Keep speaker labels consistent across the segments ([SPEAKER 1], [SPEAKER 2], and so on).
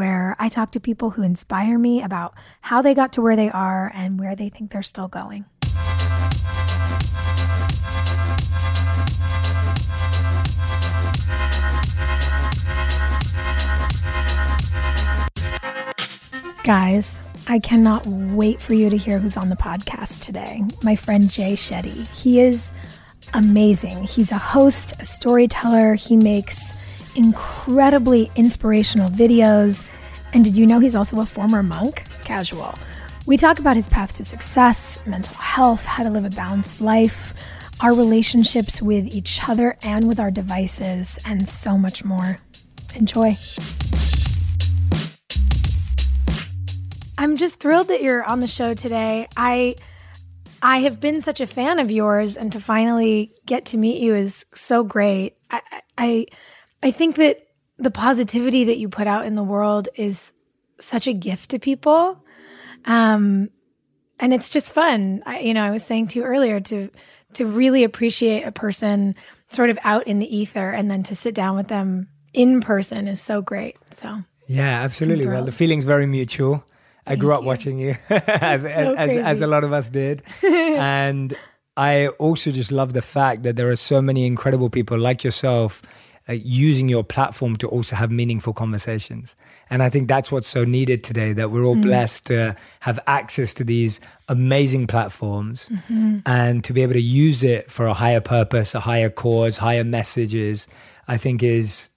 [SPEAKER 1] where I talk to people who inspire me about how they got to where they are and where they think they're still going. Guys, I cannot wait for you to hear who's on the podcast today. My friend Jay Shetty. He is amazing. He's a host, a storyteller. He makes incredibly inspirational videos. And did you know he's also a former monk? Casual. We talk about his path to success, mental health, how to live a balanced life, our relationships with each other and with our devices, and so much more. Enjoy. I'm just thrilled that you're on the show today. I I have been such a fan of yours, and to finally get to meet you is so great. I I, I think that the positivity that you put out in the world is such a gift to people, um, and it's just fun. I, you know, I was saying to you earlier to to really appreciate a person sort of out in the ether, and then to sit down with them in person is so great. So
[SPEAKER 2] yeah, absolutely. Well, the feeling's very mutual. I grew up you. watching you, as, so as, as, a lot of us did. and I also just love the fact that there are so many incredible people like yourself uh, using your platform to also have meaningful conversations. And I think that's what's so needed today that we're all mm. blessed to have access to these amazing platforms mm-hmm. and to be able to use it for a higher purpose, a higher cause, higher messages. I think is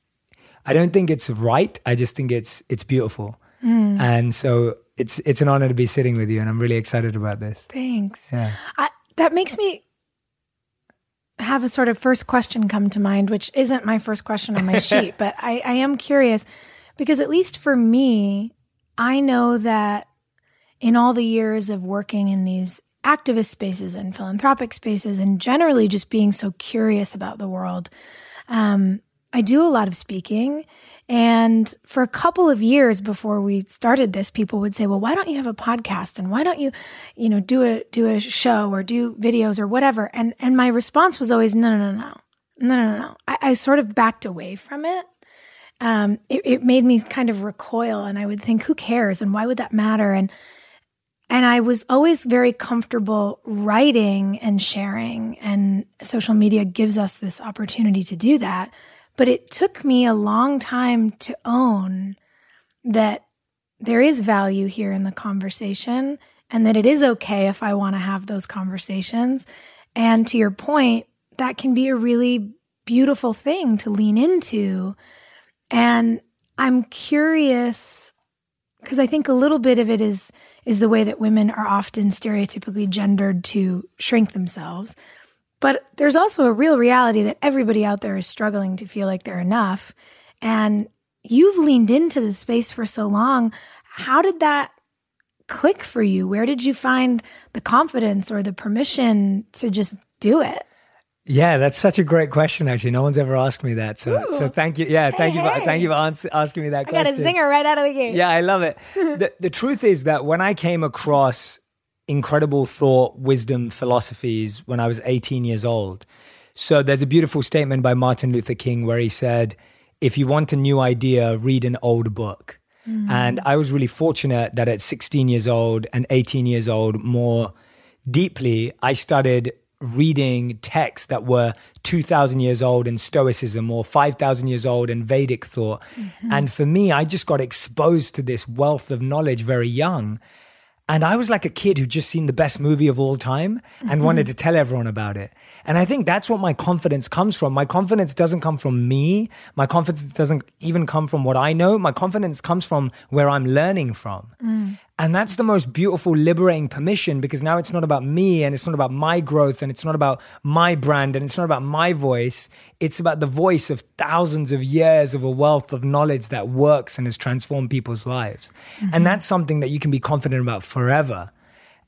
[SPEAKER 2] I don't think it's right. I just think it's it's beautiful. Mm. And so it's it's an honor to be sitting with you, and I'm really excited about this.
[SPEAKER 1] Thanks. Yeah. I, that makes me have a sort of first question come to mind, which isn't my first question on my sheet, but I, I am curious because at least for me, I know that in all the years of working in these activist spaces and philanthropic spaces, and generally just being so curious about the world, um, I do a lot of speaking. And for a couple of years before we started this, people would say, well, why don't you have a podcast? And why don't you, you know, do a, do a show or do videos or whatever? And, and my response was always, no, no, no, no, no, no, no. I, I sort of backed away from it. Um, it, it made me kind of recoil and I would think, who cares? And why would that matter? And, and I was always very comfortable writing and sharing and social media gives us this opportunity to do that. But it took me a long time to own that there is value here in the conversation and that it is okay if I want to have those conversations. And to your point, that can be a really beautiful thing to lean into. And I'm curious because I think a little bit of it is is the way that women are often stereotypically gendered to shrink themselves. But there's also a real reality that everybody out there is struggling to feel like they're enough. And you've leaned into the space for so long. How did that click for you? Where did you find the confidence or the permission to just do it?
[SPEAKER 2] Yeah, that's such a great question. Actually, no one's ever asked me that. So, Ooh. so thank you. Yeah, thank hey, you. For, hey. Thank you for ans- asking me that. I question.
[SPEAKER 1] got a zinger right out of the gate.
[SPEAKER 2] Yeah, I love it. the, the truth is that when I came across incredible thought, wisdom, philosophies when I was 18 years old. So there's a beautiful statement by Martin Luther King where he said, "If you want a new idea, read an old book." Mm. And I was really fortunate that at 16 years old and 18 years old, more deeply, I started reading texts that were 2000 years old in stoicism or 5000 years old in vedic thought mm-hmm. and for me i just got exposed to this wealth of knowledge very young and I was like a kid who'd just seen the best movie of all time and mm-hmm. wanted to tell everyone about it. And I think that's what my confidence comes from. My confidence doesn't come from me. My confidence doesn't even come from what I know. My confidence comes from where I'm learning from. Mm. And that's the most beautiful, liberating permission because now it's not about me and it's not about my growth and it's not about my brand and it's not about my voice. It's about the voice of thousands of years of a wealth of knowledge that works and has transformed people's lives. Mm-hmm. And that's something that you can be confident about forever.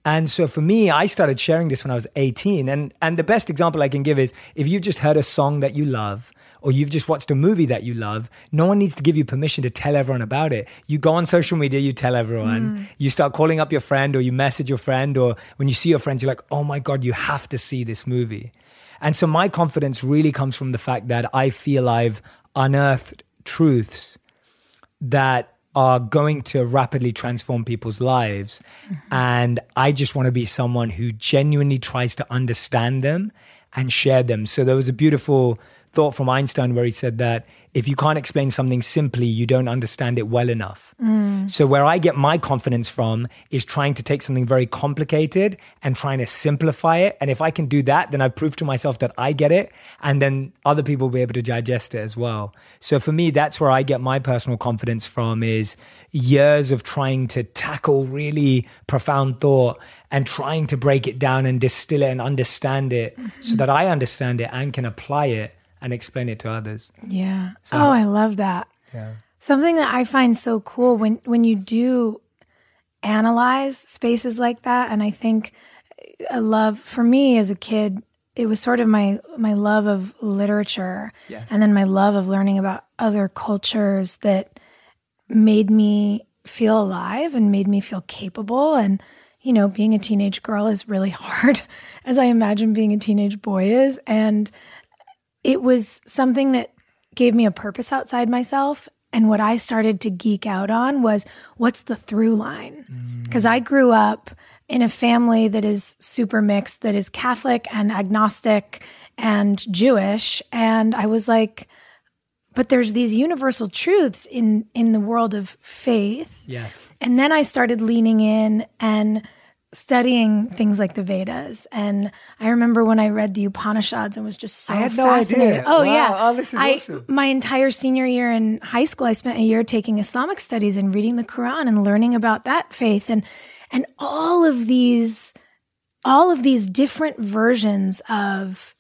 [SPEAKER 2] And so for me, I started sharing this when I was 18. And, and the best example I can give is if you've just heard a song that you love or you've just watched a movie that you love, no one needs to give you permission to tell everyone about it. You go on social media, you tell everyone, mm. you start calling up your friend or you message your friend, or when you see your friends, you're like, oh my God, you have to see this movie. And so my confidence really comes from the fact that I feel I've unearthed truths that are going to rapidly transform people's lives. Mm-hmm. And I just want to be someone who genuinely tries to understand them and share them. So there was a beautiful thought from Einstein where he said that if you can't explain something simply, you don't understand it well enough. Mm. So, where I get my confidence from is trying to take something very complicated and trying to simplify it. And if I can do that, then I've proved to myself that I get it. And then other people will be able to digest it as well. So, for me, that's where I get my personal confidence from is years of trying to tackle really profound thought and trying to break it down and distill it and understand it mm-hmm. so that I understand it and can apply it and explain it to others.
[SPEAKER 1] Yeah. So, oh, I love that. Yeah. Something that I find so cool when when you do analyze spaces like that and I think a love for me as a kid it was sort of my my love of literature yes. and then my love of learning about other cultures that made me feel alive and made me feel capable and you know being a teenage girl is really hard as i imagine being a teenage boy is and it was something that gave me a purpose outside myself. And what I started to geek out on was what's the through line? Because mm. I grew up in a family that is super mixed, that is Catholic and agnostic and Jewish. And I was like, but there's these universal truths in in the world of faith.
[SPEAKER 2] Yes.
[SPEAKER 1] And then I started leaning in and studying things like the Vedas. And I remember when I read the Upanishads and was just so
[SPEAKER 2] I had
[SPEAKER 1] fascinated.
[SPEAKER 2] No idea. Oh,
[SPEAKER 1] wow. yeah.
[SPEAKER 2] Oh, this is
[SPEAKER 1] I,
[SPEAKER 2] awesome.
[SPEAKER 1] My entire senior year in high school, I spent a year taking Islamic studies and reading the Quran and learning about that faith. And, and all of these, all of these different versions of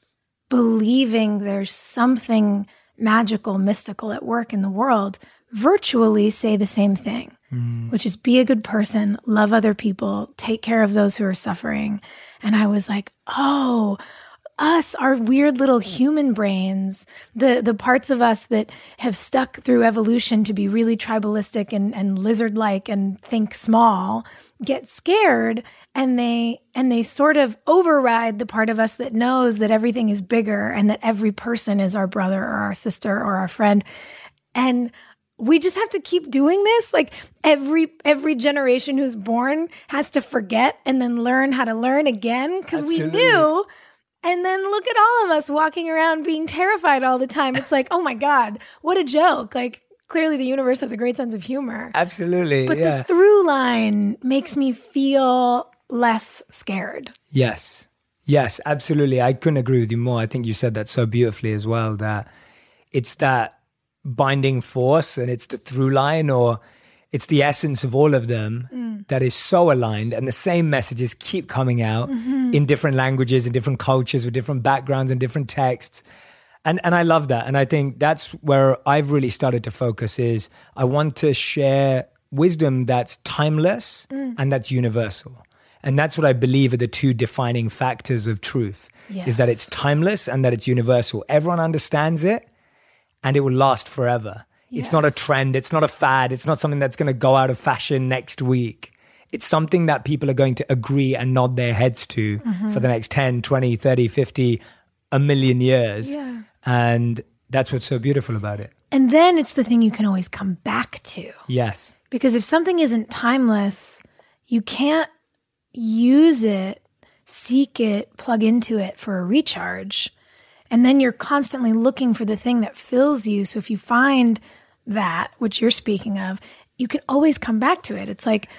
[SPEAKER 1] believing there's something magical, mystical at work in the world virtually say the same thing mm. which is be a good person, love other people, take care of those who are suffering. And I was like, oh, us, our weird little human brains, the the parts of us that have stuck through evolution to be really tribalistic and, and lizard like and think small, get scared and they and they sort of override the part of us that knows that everything is bigger and that every person is our brother or our sister or our friend. And we just have to keep doing this. Like every every generation who's born has to forget and then learn how to learn again because we knew. And then look at all of us walking around being terrified all the time. It's like oh my god what a joke. Like clearly the universe has a great sense of humor.
[SPEAKER 2] Absolutely
[SPEAKER 1] but
[SPEAKER 2] yeah.
[SPEAKER 1] the through line makes me feel less scared.
[SPEAKER 2] Yes. Yes absolutely. I couldn't agree with you more. I think you said that so beautifully as well that it's that binding force and it's the through line or it's the essence of all of them mm. that is so aligned and the same messages keep coming out mm-hmm. in different languages in different cultures with different backgrounds and different texts and and I love that and I think that's where I've really started to focus is I want to share wisdom that's timeless mm. and that's universal. And that's what I believe are the two defining factors of truth yes. is that it's timeless and that it's universal. Everyone understands it and it will last forever. Yes. It's not a trend, it's not a fad, it's not something that's going to go out of fashion next week. It's something that people are going to agree and nod their heads to mm-hmm. for the next 10, 20, 30, 50, a million years. Yeah. And that's what's so beautiful about it.
[SPEAKER 1] And then it's the thing you can always come back to.
[SPEAKER 2] Yes.
[SPEAKER 1] Because if something isn't timeless, you can't use it, seek it, plug into it for a recharge. And then you're constantly looking for the thing that fills you. So if you find that, which you're speaking of, you can always come back to it. It's like,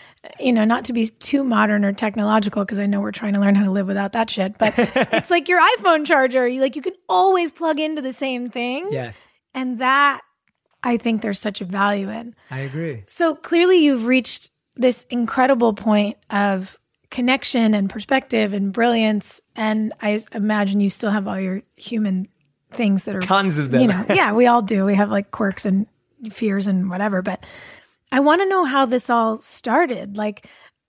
[SPEAKER 1] you know, not to be too modern or technological, because I know we're trying to learn how to live without that shit, but it's like your iPhone charger. You like you can always plug into the same thing.
[SPEAKER 2] Yes.
[SPEAKER 1] And that I think there's such a value in.
[SPEAKER 2] I agree.
[SPEAKER 1] So clearly you've reached this incredible point of connection and perspective and brilliance. And I imagine you still have all your human things that are
[SPEAKER 2] tons of them.
[SPEAKER 1] You know, yeah, we all do. We have like quirks and fears and whatever. But I want to know how this all started. Like,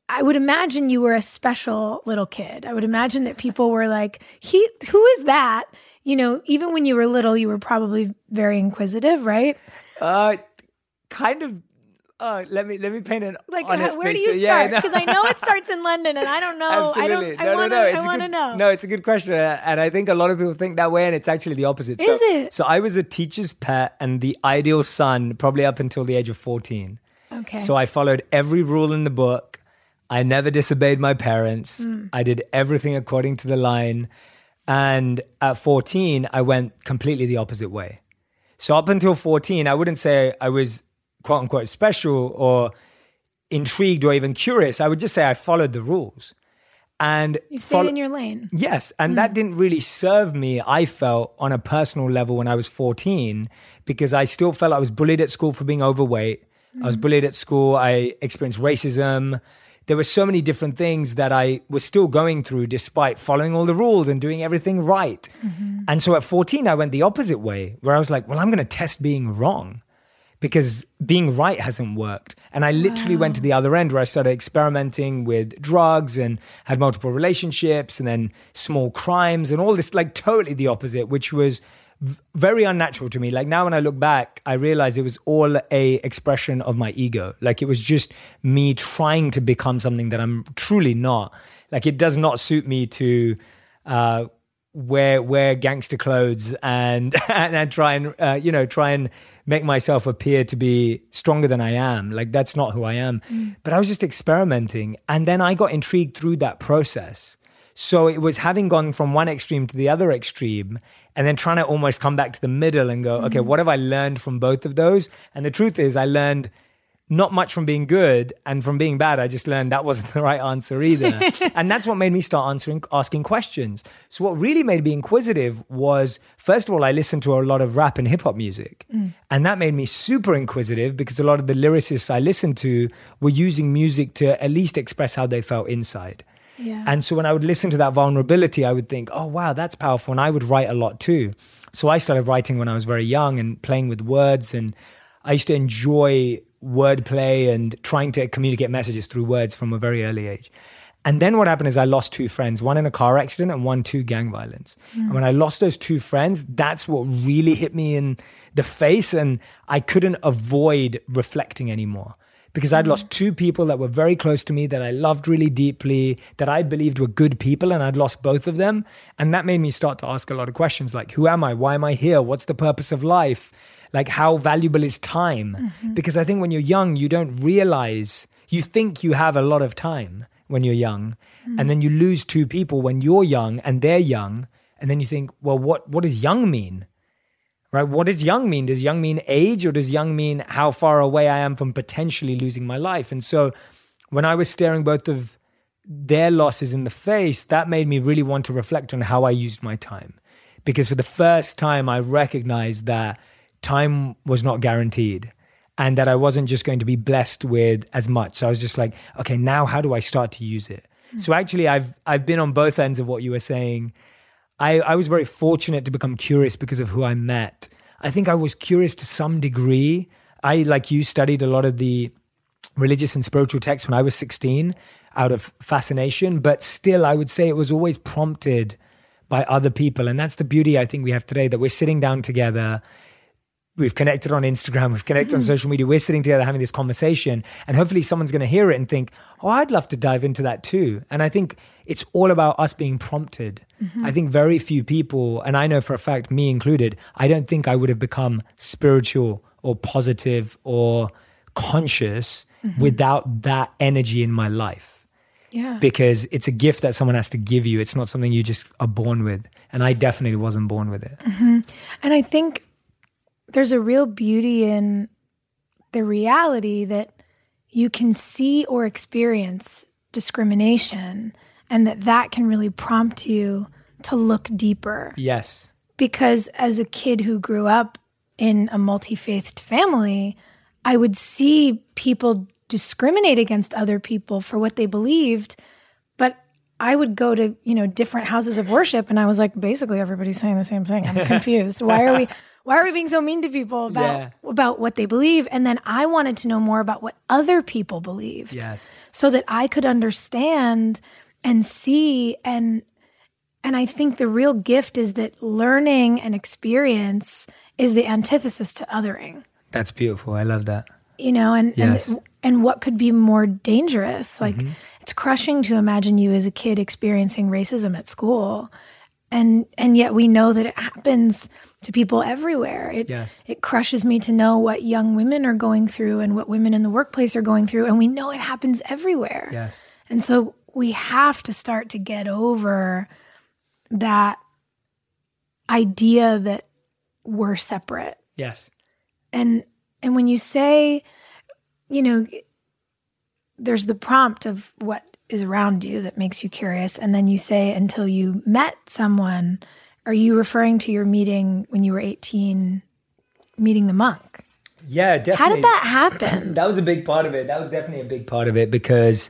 [SPEAKER 1] I would imagine you were a special little kid. I would imagine that people were like, "He, who is that?" You know, even when you were little, you were probably very inquisitive, right?
[SPEAKER 2] Uh, kind of Oh, let me let me paint an
[SPEAKER 1] like
[SPEAKER 2] honest
[SPEAKER 1] where
[SPEAKER 2] picture.
[SPEAKER 1] do you start? Because yeah, no. I know it starts in London, and I don't know.
[SPEAKER 2] Absolutely,
[SPEAKER 1] I don't. I wanna,
[SPEAKER 2] no, no. It's
[SPEAKER 1] I want to know.
[SPEAKER 2] No, it's a good question, uh, and I think a lot of people think that way, and it's actually the opposite.
[SPEAKER 1] Is
[SPEAKER 2] so,
[SPEAKER 1] it?
[SPEAKER 2] So I was a teacher's pet and the ideal son, probably up until the age of fourteen.
[SPEAKER 1] Okay.
[SPEAKER 2] So I followed every rule in the book. I never disobeyed my parents. Mm. I did everything according to the line. And at 14, I went completely the opposite way. So up until 14, I wouldn't say I was quote unquote special or intrigued or even curious. I would just say I followed the rules. And
[SPEAKER 1] you stayed in your lane.
[SPEAKER 2] Yes. And mm. that didn't really serve me, I felt, on a personal level when I was 14, because I still felt I was bullied at school for being overweight. Mm. I was bullied at school. I experienced racism. There were so many different things that I was still going through despite following all the rules and doing everything right. Mm-hmm. And so at 14, I went the opposite way, where I was like, well, I'm going to test being wrong because being right hasn't worked. And I literally wow. went to the other end where I started experimenting with drugs and had multiple relationships and then small crimes and all this, like totally the opposite, which was very unnatural to me. Like now when I look back, I realize it was all a expression of my ego. Like it was just me trying to become something that I'm truly not. Like it does not suit me to, uh, wear wear gangster clothes and and, and try and uh, you know try and make myself appear to be stronger than I am. Like that's not who I am. Mm. But I was just experimenting. And then I got intrigued through that process. So it was having gone from one extreme to the other extreme and then trying to almost come back to the middle and go, mm. okay, what have I learned from both of those? And the truth is, I learned not much from being good and from being bad. I just learned that wasn't the right answer either. and that's what made me start answering, asking questions. So what really made me inquisitive was, first of all, I listened to a lot of rap and hip hop music. Mm. And that made me super inquisitive because a lot of the lyricists I listened to were using music to at least express how they felt inside.
[SPEAKER 1] Yeah.
[SPEAKER 2] And so when I would listen to that vulnerability, I would think, oh, wow, that's powerful. And I would write a lot too. So I started writing when I was very young and playing with words. And I used to enjoy wordplay and trying to communicate messages through words from a very early age. And then what happened is I lost two friends, one in a car accident and one to gang violence. Mm. And when I lost those two friends, that's what really hit me in the face. And I couldn't avoid reflecting anymore because I'd lost two people that were very close to me that I loved really deeply, that I believed were good people, and I'd lost both of them. And that made me start to ask a lot of questions like, who am I? Why am I here? What's the purpose of life? Like how valuable is time? Mm-hmm. because i think when you're young you don't realize you think you have a lot of time when you're young mm-hmm. and then you lose two people when you're young and they're young and then you think well what what does young mean? Right? What does young mean? Does young mean age or does young mean how far away i am from potentially losing my life? And so when i was staring both of their losses in the face that made me really want to reflect on how i used my time. Because for the first time i recognized that time was not guaranteed and that I wasn't just going to be blessed with as much. So I was just like, okay, now how do I start to use it? Mm-hmm. So actually I've I've been on both ends of what you were saying. I, I was very fortunate to become curious because of who I met. I think I was curious to some degree. I, like you, studied a lot of the religious and spiritual texts when I was 16 out of fascination, but still, I would say it was always prompted by other people. And that's the beauty I think we have today that we're sitting down together. We've connected on Instagram, we've connected mm. on social media. We're sitting together having this conversation, and hopefully, someone's going to hear it and think, Oh, I'd love to dive into that too. And I think it's all about us being prompted. Mm-hmm. I think very few people, and I know for a fact, me included, I don't think I would have become spiritual or positive or conscious mm-hmm. without that energy in my life.
[SPEAKER 1] Yeah.
[SPEAKER 2] Because it's a gift that someone has to give you. It's not something you just are born with. And I definitely wasn't born with it.
[SPEAKER 1] Mm-hmm. And I think there's a real beauty in the reality that you can see or experience discrimination and that that can really prompt you to look deeper.
[SPEAKER 2] Yes.
[SPEAKER 1] Because as a kid who grew up in a multi-faithed family, I would see people discriminate against other people for what they believed, but I would go to, you know, different houses of worship and I was like basically everybody's saying the same thing. I'm confused. why are we why are we being so mean to people about yeah. about what they believe? And then I wanted to know more about what other people believed.
[SPEAKER 2] Yes.
[SPEAKER 1] So that I could understand and see and and I think the real gift is that learning and experience is the antithesis to othering.
[SPEAKER 2] That's beautiful. I love that.
[SPEAKER 1] You know, and
[SPEAKER 2] yes.
[SPEAKER 1] and and what could be more dangerous? Like mm-hmm. it's crushing to imagine you as a kid experiencing racism at school. And and yet we know that it happens to people everywhere. It
[SPEAKER 2] yes.
[SPEAKER 1] it crushes me to know what young women are going through and what women in the workplace are going through and we know it happens everywhere.
[SPEAKER 2] Yes.
[SPEAKER 1] And so we have to start to get over that idea that we're separate.
[SPEAKER 2] Yes
[SPEAKER 1] and and when you say you know there's the prompt of what is around you that makes you curious. And then you say until you met someone are you referring to your meeting when you were 18 meeting the monk?
[SPEAKER 2] Yeah definitely
[SPEAKER 1] how did that happen?
[SPEAKER 2] That was a big part of it. That was definitely a big part of it because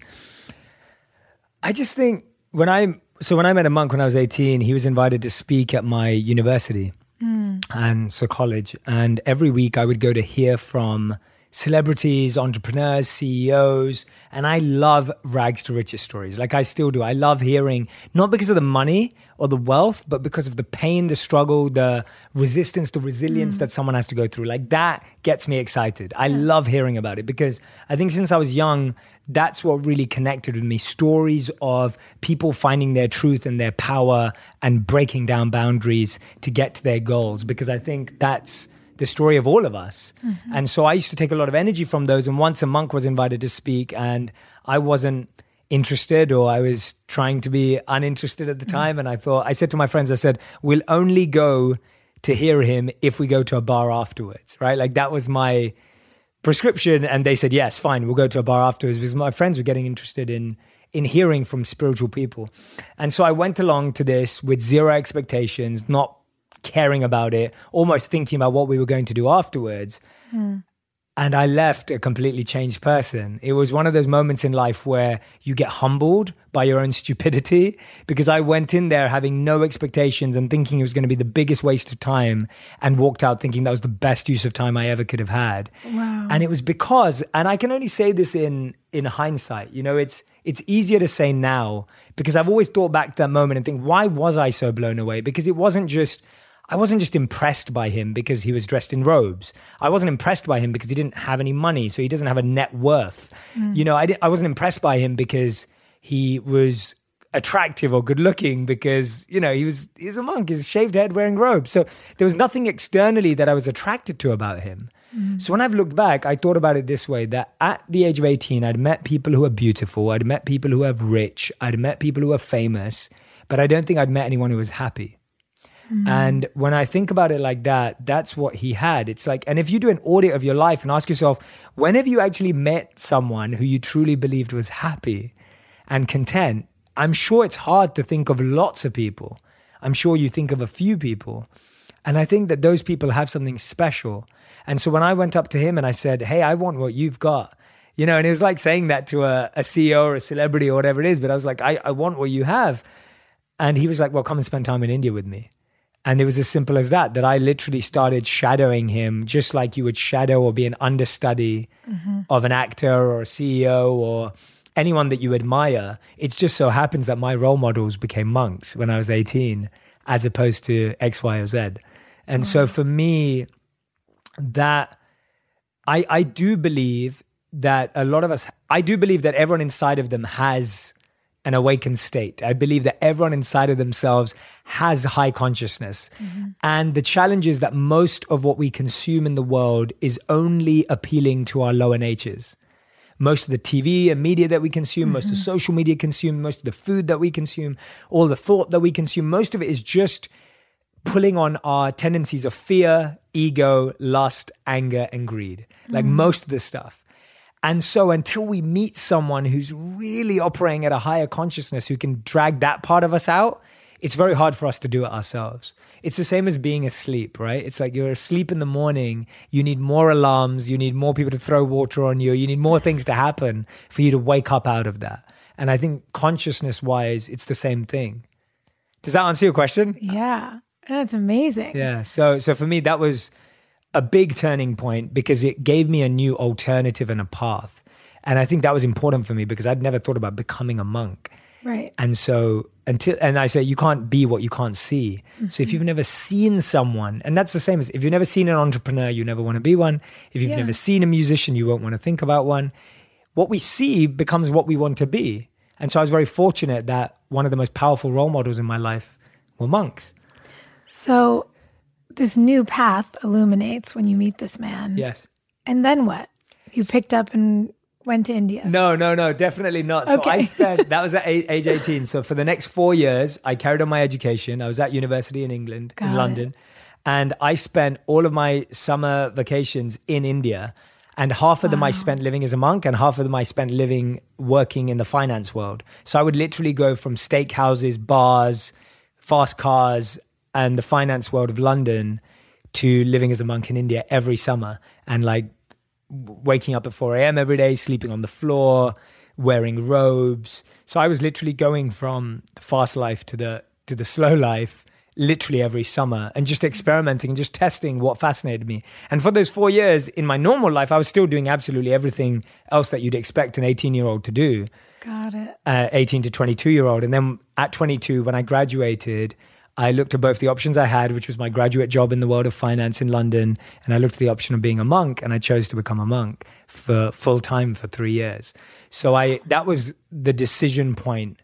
[SPEAKER 2] i just think when i so when i met a monk when i was 18 he was invited to speak at my university mm. and so college. And every week I would go to hear from celebrities, entrepreneurs, CEOs, and I love rags to riches stories. Like I still do. I love hearing, not because of the money or the wealth, but because of the pain, the struggle, the resistance, the resilience mm. that someone has to go through. Like that gets me excited. I love hearing about it because I think since I was young, that's what really connected with me stories of people finding their truth and their power and breaking down boundaries to get to their goals because i think that's the story of all of us mm-hmm. and so i used to take a lot of energy from those and once a monk was invited to speak and i wasn't interested or i was trying to be uninterested at the mm-hmm. time mm-hmm. and i thought i said to my friends i said we'll only go to hear him if we go to a bar afterwards right like that was my prescription and they said yes fine we'll go to a bar afterwards because my friends were getting interested in in hearing from spiritual people and so i went along to this with zero expectations not caring about it almost thinking about what we were going to do afterwards mm and I left a completely changed person. It was one of those moments in life where you get humbled by your own stupidity because I went in there having no expectations and thinking it was going to be the biggest waste of time and walked out thinking that was the best use of time I ever could have had.
[SPEAKER 1] Wow.
[SPEAKER 2] And it was because and I can only say this in in hindsight. You know, it's it's easier to say now because I've always thought back to that moment and think why was I so blown away? Because it wasn't just I wasn't just impressed by him because he was dressed in robes. I wasn't impressed by him because he didn't have any money, so he doesn't have a net worth. Mm. You know, I, I wasn't impressed by him because he was attractive or good looking because you know he was he's a monk he's shaved head wearing robes so there was nothing externally that i was attracted to about him mm. so when i've looked back i thought about it this way that at the age of 18 i'd met people who are beautiful i'd met people who are rich i'd met people who are famous but i don't think i'd met anyone who was happy Mm. And when I think about it like that, that's what he had. It's like, and if you do an audit of your life and ask yourself, when have you actually met someone who you truly believed was happy and content? I'm sure it's hard to think of lots of people. I'm sure you think of a few people. And I think that those people have something special. And so when I went up to him and I said, Hey, I want what you've got, you know, and it was like saying that to a, a CEO or a celebrity or whatever it is, but I was like, I, I want what you have. And he was like, Well, come and spend time in India with me. And it was as simple as that, that I literally started shadowing him just like you would shadow or be an understudy mm-hmm. of an actor or a CEO or anyone that you admire. It just so happens that my role models became monks when I was 18, as opposed to X, Y, or Z. And so for me, that I, I do believe that a lot of us, I do believe that everyone inside of them has an awakened state. I believe that everyone inside of themselves has high consciousness. Mm-hmm. And the challenge is that most of what we consume in the world is only appealing to our lower natures. Most of the TV and media that we consume, mm-hmm. most of the mm-hmm. social media consume, most of the food that we consume, all the thought that we consume, most of it is just pulling on our tendencies of fear, ego, lust, anger, and greed. Like mm. most of the stuff. And so until we meet someone who's really operating at a higher consciousness who can drag that part of us out, it's very hard for us to do it ourselves. It's the same as being asleep, right? It's like you're asleep in the morning, you need more alarms, you need more people to throw water on you, you need more things to happen for you to wake up out of that. And I think consciousness wise, it's the same thing. Does that answer your question?
[SPEAKER 1] Yeah. That's amazing.
[SPEAKER 2] Yeah. So so for me that was a big turning point because it gave me a new alternative and a path. And I think that was important for me because I'd never thought about becoming a monk.
[SPEAKER 1] Right.
[SPEAKER 2] And so until and I say you can't be what you can't see. Mm-hmm. So if mm-hmm. you've never seen someone, and that's the same as if you've never seen an entrepreneur, you never want to be one. If you've yeah. never seen a musician, you won't want to think about one. What we see becomes what we want to be. And so I was very fortunate that one of the most powerful role models in my life were monks.
[SPEAKER 1] So this new path illuminates when you meet this man.
[SPEAKER 2] Yes.
[SPEAKER 1] And then what? You picked up and went to India.
[SPEAKER 2] No, no, no, definitely not. So okay. I spent that was at age 18. So for the next 4 years I carried on my education. I was at university in England Got in it. London. And I spent all of my summer vacations in India. And half of wow. them I spent living as a monk, and half of them I spent living working in the finance world. So I would literally go from steakhouses, bars, fast cars, and the finance world of London to living as a monk in India every summer and like waking up at 4 a.m. every day, sleeping on the floor, wearing robes. So I was literally going from the fast life to the to the slow life literally every summer and just experimenting and just testing what fascinated me. And for those 4 years in my normal life I was still doing absolutely everything else that you'd expect an 18-year-old to do.
[SPEAKER 1] Got it. Uh,
[SPEAKER 2] 18 to 22 year old and then at 22 when I graduated I looked at both the options I had, which was my graduate job in the world of finance in London, and I looked at the option of being a monk, and I chose to become a monk for full time for three years. So I that was the decision point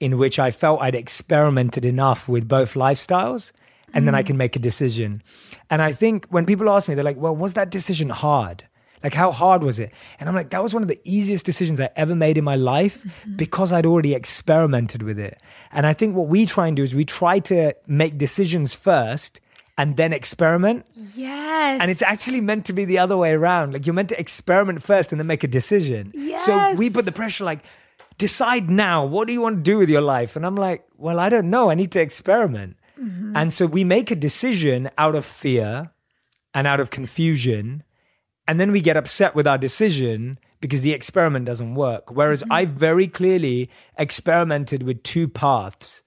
[SPEAKER 2] in which I felt I'd experimented enough with both lifestyles, and mm. then I mm. can make a decision. And I think when people ask me, they're like, "Well, was that decision hard?" Like, how hard was it? And I'm like, that was one of the easiest decisions I ever made in my life mm-hmm. because I'd already experimented with it. And I think what we try and do is we try to make decisions first and then experiment.
[SPEAKER 1] Yes.
[SPEAKER 2] And it's actually meant to be the other way around. Like, you're meant to experiment first and then make a decision.
[SPEAKER 1] Yes.
[SPEAKER 2] So we put the pressure like, decide now. What do you want to do with your life? And I'm like, well, I don't know. I need to experiment. Mm-hmm. And so we make a decision out of fear and out of confusion and then we get upset with our decision because the experiment doesn't work. Whereas mm-hmm. I very clearly experimented with two paths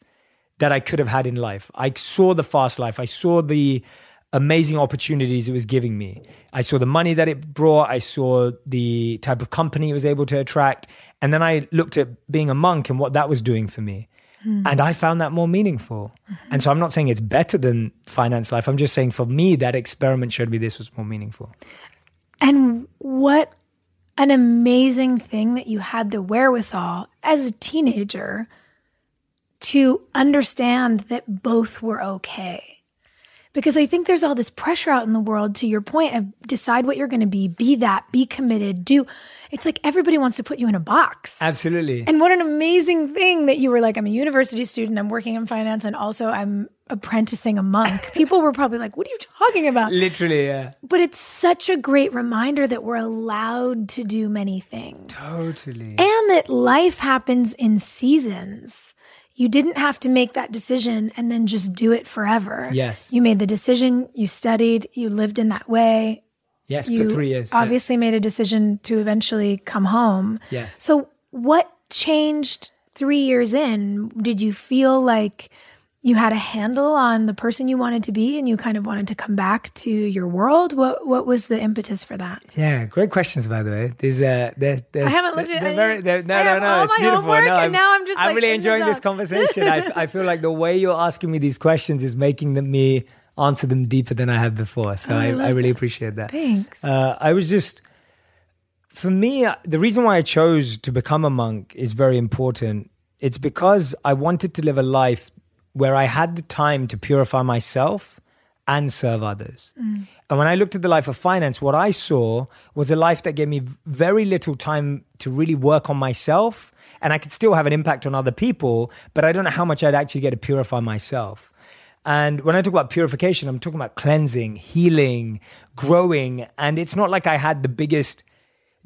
[SPEAKER 2] that I could have had in life. I saw the fast life, I saw the amazing opportunities it was giving me. I saw the money that it brought, I saw the type of company it was able to attract. And then I looked at being a monk and what that was doing for me. Mm-hmm. And I found that more meaningful. Mm-hmm. And so I'm not saying it's better than finance life. I'm just saying for me, that experiment showed me this was more meaningful.
[SPEAKER 1] And what an amazing thing that you had the wherewithal as a teenager to understand that both were okay. Because I think there's all this pressure out in the world to your point of decide what you're going to be, be that, be committed, do. It's like everybody wants to put you in a box.
[SPEAKER 2] Absolutely.
[SPEAKER 1] And what an amazing thing that you were like, I'm a university student, I'm working in finance, and also I'm apprenticing a monk. People were probably like, What are you talking about?
[SPEAKER 2] Literally, yeah.
[SPEAKER 1] But it's such a great reminder that we're allowed to do many things.
[SPEAKER 2] Totally.
[SPEAKER 1] And that life happens in seasons. You didn't have to make that decision and then just do it forever.
[SPEAKER 2] Yes.
[SPEAKER 1] You made the decision, you studied, you lived in that way.
[SPEAKER 2] Yes, you for three years.
[SPEAKER 1] Obviously yeah. made a decision to eventually come home.
[SPEAKER 2] Yes.
[SPEAKER 1] So what changed three years in? Did you feel like you had a handle on the person you wanted to be and you kind of wanted to come back to your world? What what was the impetus for that?
[SPEAKER 2] Yeah great questions by the way. There's uh there's, there's
[SPEAKER 1] i haven't looked at
[SPEAKER 2] it. very, no no no it's beautiful. no I'm, now i'm just i'm like really enjoying this conversation. I, I feel like the way you're asking me these questions is making them, me answer them deeper than i have before. So oh, i, I, I really appreciate that.
[SPEAKER 1] Thanks.
[SPEAKER 2] Uh, i was just for me the reason why i chose to become a monk is very important. It's because i wanted to live a life where I had the time to purify myself and serve others. Mm. And when I looked at the life of finance, what I saw was a life that gave me very little time to really work on myself. And I could still have an impact on other people, but I don't know how much I'd actually get to purify myself. And when I talk about purification, I'm talking about cleansing, healing, growing. And it's not like I had the biggest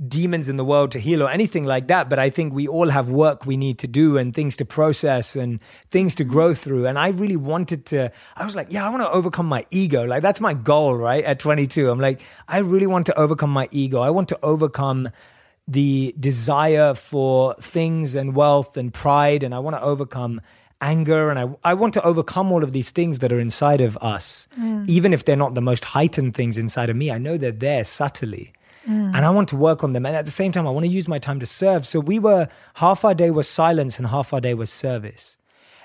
[SPEAKER 2] demons in the world to heal or anything like that. But I think we all have work we need to do and things to process and things to grow through. And I really wanted to, I was like, yeah, I want to overcome my ego. Like that's my goal, right? At 22, I'm like, I really want to overcome my ego. I want to overcome the desire for things and wealth and pride. And I want to overcome anger and I, I want to overcome all of these things that are inside of us, mm. even if they're not the most heightened things inside of me. I know they're there subtly. Mm. And I want to work on them. And at the same time, I want to use my time to serve. So we were, half our day was silence and half our day was service.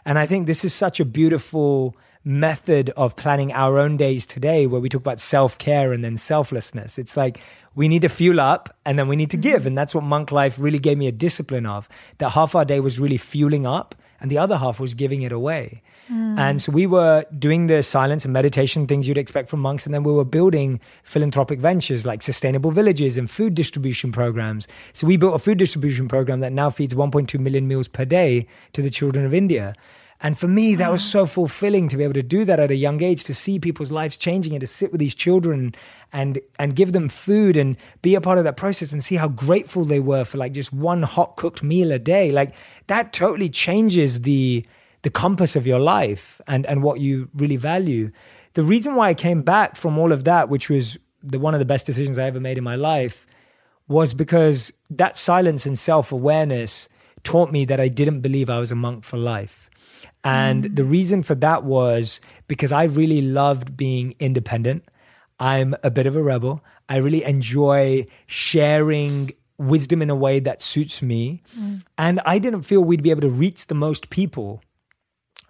[SPEAKER 2] And I think this is such a beautiful method of planning our own days today where we talk about self care and then selflessness. It's like we need to fuel up and then we need to give. Mm-hmm. And that's what monk life really gave me a discipline of that half our day was really fueling up and the other half was giving it away. Mm. And so we were doing the silence and meditation things you'd expect from monks. And then we were building philanthropic ventures like sustainable villages and food distribution programs. So we built a food distribution program that now feeds 1.2 million meals per day to the children of India. And for me, that was so fulfilling to be able to do that at a young age, to see people's lives changing and to sit with these children and and give them food and be a part of that process and see how grateful they were for like just one hot cooked meal a day. Like that totally changes the the compass of your life and, and what you really value. The reason why I came back from all of that, which was the one of the best decisions I ever made in my life, was because that silence and self awareness taught me that I didn't believe I was a monk for life. And mm. the reason for that was because I really loved being independent. I'm a bit of a rebel. I really enjoy sharing wisdom in a way that suits me. Mm. And I didn't feel we'd be able to reach the most people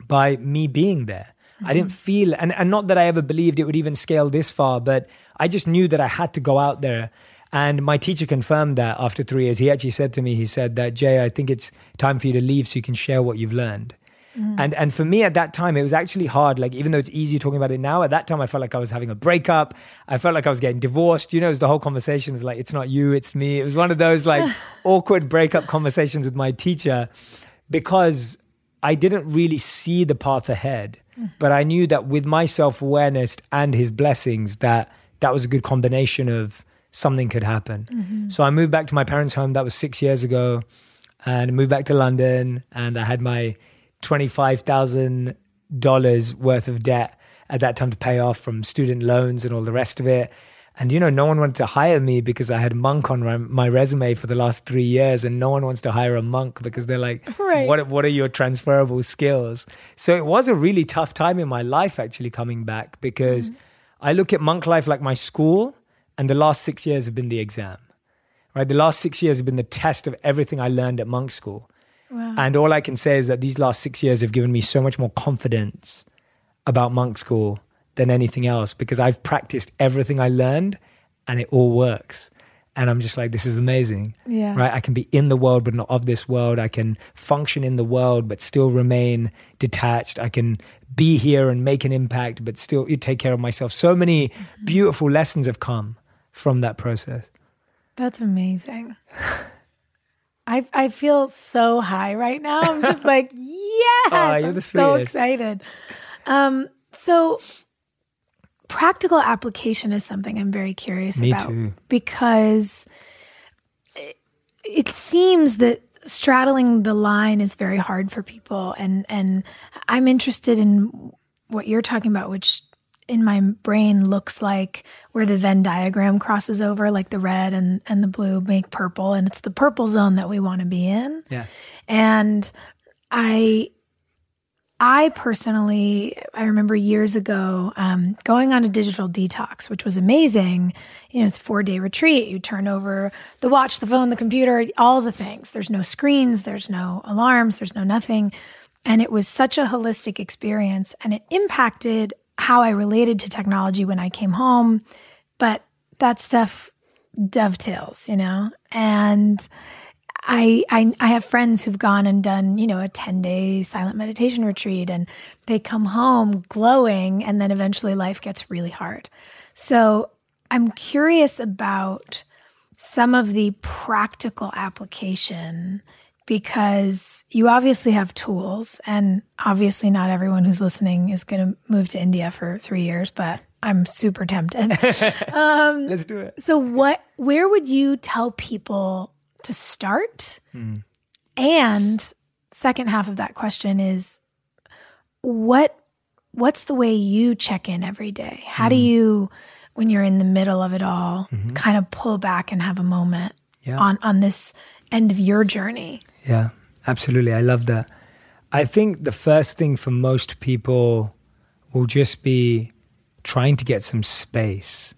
[SPEAKER 2] by me being there. Mm-hmm. I didn't mm-hmm. feel, and, and not that I ever believed it would even scale this far, but I just knew that I had to go out there. And my teacher confirmed that after three years. He actually said to me, he said that, Jay, I think it's time for you to leave so you can share what you've learned. Mm. And and for me at that time, it was actually hard. Like even though it's easy talking about it now, at that time I felt like I was having a breakup. I felt like I was getting divorced. You know, it was the whole conversation of like, it's not you, it's me. It was one of those like awkward breakup conversations with my teacher because I didn't really see the path ahead, mm. but I knew that with my self awareness and his blessings, that that was a good combination of something could happen. Mm-hmm. So I moved back to my parents' home. That was six years ago, and I moved back to London, and I had my twenty five thousand dollars worth of debt at that time to pay off from student loans and all the rest of it. And you know, no one wanted to hire me because I had monk on my resume for the last three years, and no one wants to hire a monk because they're like, right. "What? What are your transferable skills?" So it was a really tough time in my life actually coming back because mm. I look at monk life like my school, and the last six years have been the exam. Right, the last six years have been the test of everything I learned at monk school. Wow. And all I can say is that these last six years have given me so much more confidence about monk school than anything else because I've practiced everything I learned and it all works. And I'm just like, this is amazing.
[SPEAKER 1] Yeah.
[SPEAKER 2] Right. I can be in the world, but not of this world. I can function in the world, but still remain detached. I can be here and make an impact, but still take care of myself. So many beautiful lessons have come from that process.
[SPEAKER 1] That's amazing. I I feel so high right now. I'm just like, yes, oh, I'm so excited. Um, so practical application is something I'm very curious
[SPEAKER 2] Me
[SPEAKER 1] about
[SPEAKER 2] too.
[SPEAKER 1] because it, it seems that straddling the line is very hard for people and and I'm interested in what you're talking about which in my brain looks like where the Venn diagram crosses over like the red and and the blue make purple and it's the purple zone that we want to be in.
[SPEAKER 2] Yeah.
[SPEAKER 1] And I I personally, I remember years ago um, going on a digital detox, which was amazing. You know, it's a four day retreat. You turn over the watch, the phone, the computer, all the things. There's no screens, there's no alarms, there's no nothing. And it was such a holistic experience and it impacted how I related to technology when I came home. But that stuff dovetails, you know? And I, I, I have friends who've gone and done, you know, a 10 day silent meditation retreat and they come home glowing and then eventually life gets really hard. So I'm curious about some of the practical application because you obviously have tools and obviously not everyone who's listening is going to move to India for 3 years but I'm super tempted.
[SPEAKER 2] um, Let's do it.
[SPEAKER 1] So what where would you tell people to start? Mm. And second half of that question is what what's the way you check in every day? How mm. do you when you're in the middle of it all mm-hmm. kind of pull back and have a moment yeah. on on this end of your journey?
[SPEAKER 2] Yeah, absolutely. I love that. I think the first thing for most people will just be trying to get some space,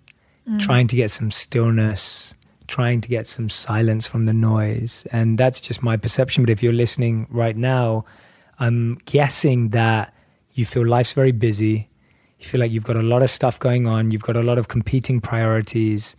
[SPEAKER 2] mm. trying to get some stillness, trying to get some silence from the noise. And that's just my perception. But if you're listening right now, I'm guessing that you feel life's very busy. You feel like you've got a lot of stuff going on. You've got a lot of competing priorities.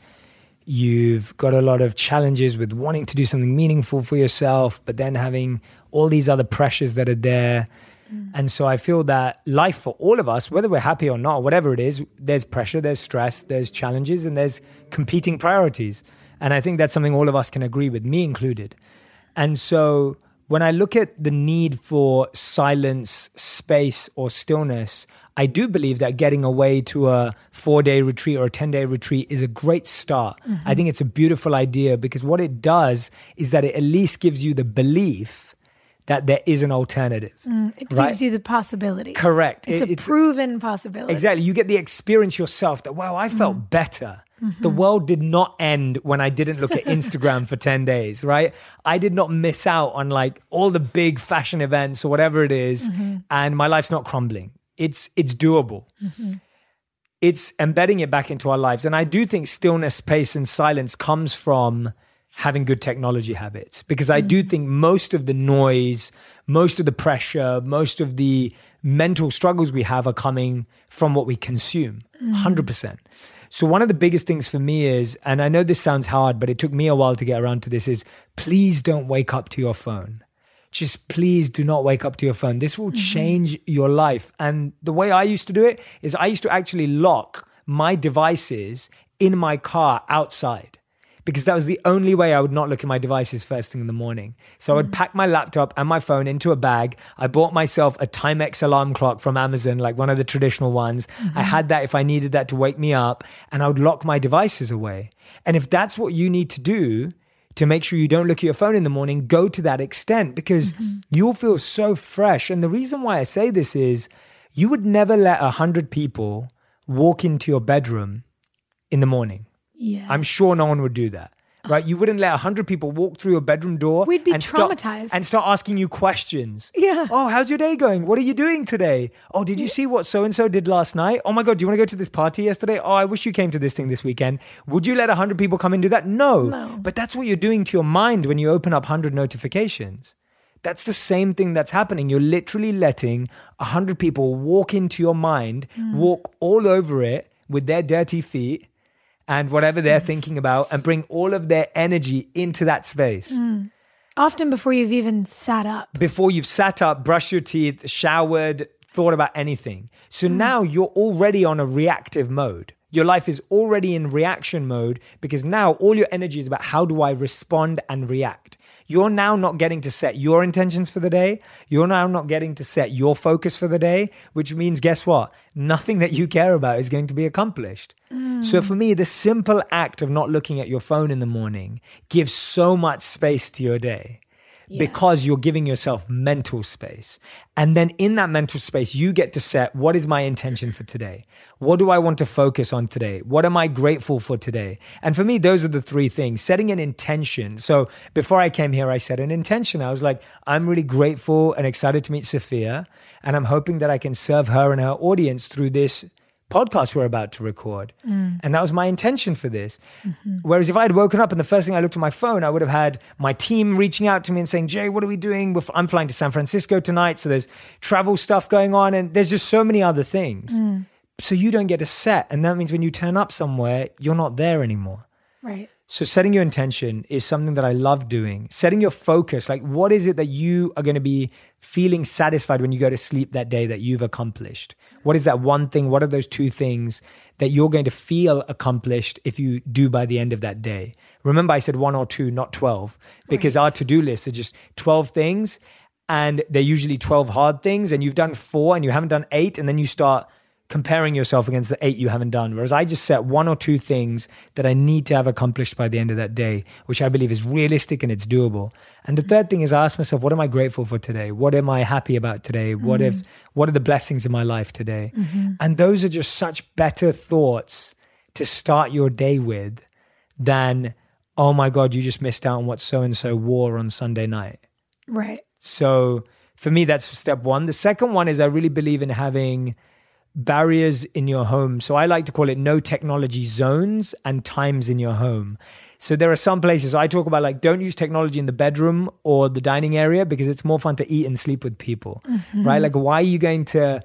[SPEAKER 2] You've got a lot of challenges with wanting to do something meaningful for yourself, but then having all these other pressures that are there. Mm. And so I feel that life for all of us, whether we're happy or not, whatever it is, there's pressure, there's stress, there's challenges, and there's competing priorities. And I think that's something all of us can agree with, me included. And so when I look at the need for silence, space, or stillness, I do believe that getting away to a four day retreat or a 10 day retreat is a great start. Mm-hmm. I think it's a beautiful idea because what it does is that it at least gives you the belief that there is an alternative.
[SPEAKER 1] Mm, it right? gives you the possibility.
[SPEAKER 2] Correct.
[SPEAKER 1] It's it, a it's, proven possibility.
[SPEAKER 2] Exactly. You get the experience yourself that, wow, I felt mm. better. Mm-hmm. The world did not end when I didn't look at Instagram for 10 days, right? I did not miss out on like all the big fashion events or whatever it is, mm-hmm. and my life's not crumbling. It's it's doable. Mm-hmm. It's embedding it back into our lives. And I do think stillness, pace, and silence comes from having good technology habits because I do mm. think most of the noise, most of the pressure, most of the mental struggles we have are coming from what we consume. Mm. 100%. So one of the biggest things for me is and I know this sounds hard but it took me a while to get around to this is please don't wake up to your phone. Just please do not wake up to your phone. This will mm-hmm. change your life. And the way I used to do it is I used to actually lock my devices in my car outside because that was the only way I would not look at my devices first thing in the morning. So I would mm. pack my laptop and my phone into a bag. I bought myself a Timex alarm clock from Amazon, like one of the traditional ones. Mm-hmm. I had that if I needed that to wake me up, and I would lock my devices away. And if that's what you need to do, to make sure you don't look at your phone in the morning, go to that extent because mm-hmm. you'll feel so fresh. And the reason why I say this is you would never let a hundred people walk into your bedroom in the morning.
[SPEAKER 1] Yes.
[SPEAKER 2] I'm sure no one would do that. Right? You wouldn't let 100 people walk through your bedroom door.
[SPEAKER 1] We'd be
[SPEAKER 2] and
[SPEAKER 1] traumatized.
[SPEAKER 2] Start, and start asking you questions.
[SPEAKER 1] Yeah.
[SPEAKER 2] Oh, how's your day going? What are you doing today? Oh, did you see what so and so did last night? Oh my God, do you want to go to this party yesterday? Oh, I wish you came to this thing this weekend. Would you let 100 people come and do that? No.
[SPEAKER 1] no.
[SPEAKER 2] But that's what you're doing to your mind when you open up 100 notifications. That's the same thing that's happening. You're literally letting 100 people walk into your mind, mm. walk all over it with their dirty feet and whatever they're thinking about and bring all of their energy into that space.
[SPEAKER 1] Mm. Often before you've even sat up.
[SPEAKER 2] Before you've sat up, brushed your teeth, showered, thought about anything. So mm. now you're already on a reactive mode. Your life is already in reaction mode because now all your energy is about how do I respond and react. You're now not getting to set your intentions for the day. You're now not getting to set your focus for the day, which means, guess what? Nothing that you care about is going to be accomplished. Mm. So for me, the simple act of not looking at your phone in the morning gives so much space to your day because you're giving yourself mental space. And then in that mental space, you get to set what is my intention for today? What do I want to focus on today? What am I grateful for today? And for me, those are the three things setting an intention. So before I came here, I set an intention. I was like, I'm really grateful and excited to meet Sophia. And I'm hoping that I can serve her and her audience through this podcast we're about to record. Mm. And that was my intention for this. Mm-hmm. Whereas if I had woken up and the first thing I looked at my phone, I would have had my team reaching out to me and saying, Jay, what are we doing? I'm flying to San Francisco tonight. So there's travel stuff going on and there's just so many other things. Mm. So you don't get a set. And that means when you turn up somewhere, you're not there anymore.
[SPEAKER 1] Right.
[SPEAKER 2] So setting your intention is something that I love doing. Setting your focus, like what is it that you are going to be feeling satisfied when you go to sleep that day that you've accomplished? What is that one thing? What are those two things that you're going to feel accomplished if you do by the end of that day? Remember, I said one or two, not 12, because right. our to do list are just 12 things and they're usually 12 hard things and you've done four and you haven't done eight. And then you start comparing yourself against the eight you haven't done. Whereas I just set one or two things that I need to have accomplished by the end of that day, which I believe is realistic and it's doable. And the third thing is I ask myself, what am I grateful for today? What am I happy about today? What mm-hmm. if what are the blessings in my life today? Mm-hmm. And those are just such better thoughts to start your day with than, oh my God, you just missed out on what so and so wore on Sunday night.
[SPEAKER 1] Right.
[SPEAKER 2] So for me, that's step one. The second one is I really believe in having barriers in your home. So I like to call it no technology zones and times in your home. So there are some places I talk about like don't use technology in the bedroom or the dining area because it's more fun to eat and sleep with people. Mm-hmm. Right? Like why are you going to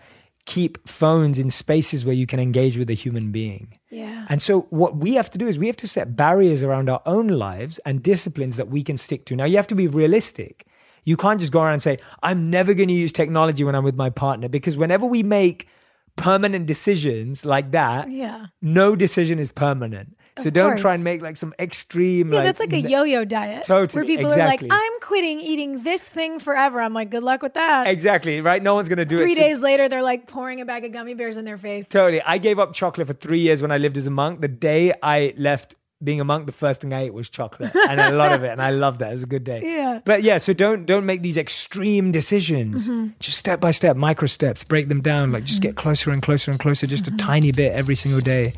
[SPEAKER 2] keep phones in spaces where you can engage with a human being?
[SPEAKER 1] Yeah.
[SPEAKER 2] And so what we have to do is we have to set barriers around our own lives and disciplines that we can stick to. Now you have to be realistic. You can't just go around and say, I'm never going to use technology when I'm with my partner because whenever we make permanent decisions like that,
[SPEAKER 1] yeah.
[SPEAKER 2] no decision is permanent. So of don't course. try and make like some extreme.
[SPEAKER 1] Yeah,
[SPEAKER 2] like,
[SPEAKER 1] that's like a yo-yo diet.
[SPEAKER 2] Totally,
[SPEAKER 1] where people
[SPEAKER 2] exactly.
[SPEAKER 1] are like, "I'm quitting eating this thing forever." I'm like, "Good luck with that."
[SPEAKER 2] Exactly, right? No one's gonna do
[SPEAKER 1] three
[SPEAKER 2] it.
[SPEAKER 1] Three days so- later, they're like pouring a bag of gummy bears in their face.
[SPEAKER 2] Totally. I gave up chocolate for three years when I lived as a monk. The day I left being a monk, the first thing I ate was chocolate and a lot of it, and I loved that. It was a good day.
[SPEAKER 1] Yeah.
[SPEAKER 2] But yeah, so don't don't make these extreme decisions. Mm-hmm. Just step by step, micro steps, break them down. Like just get closer and closer and closer, just mm-hmm. a tiny bit every single day.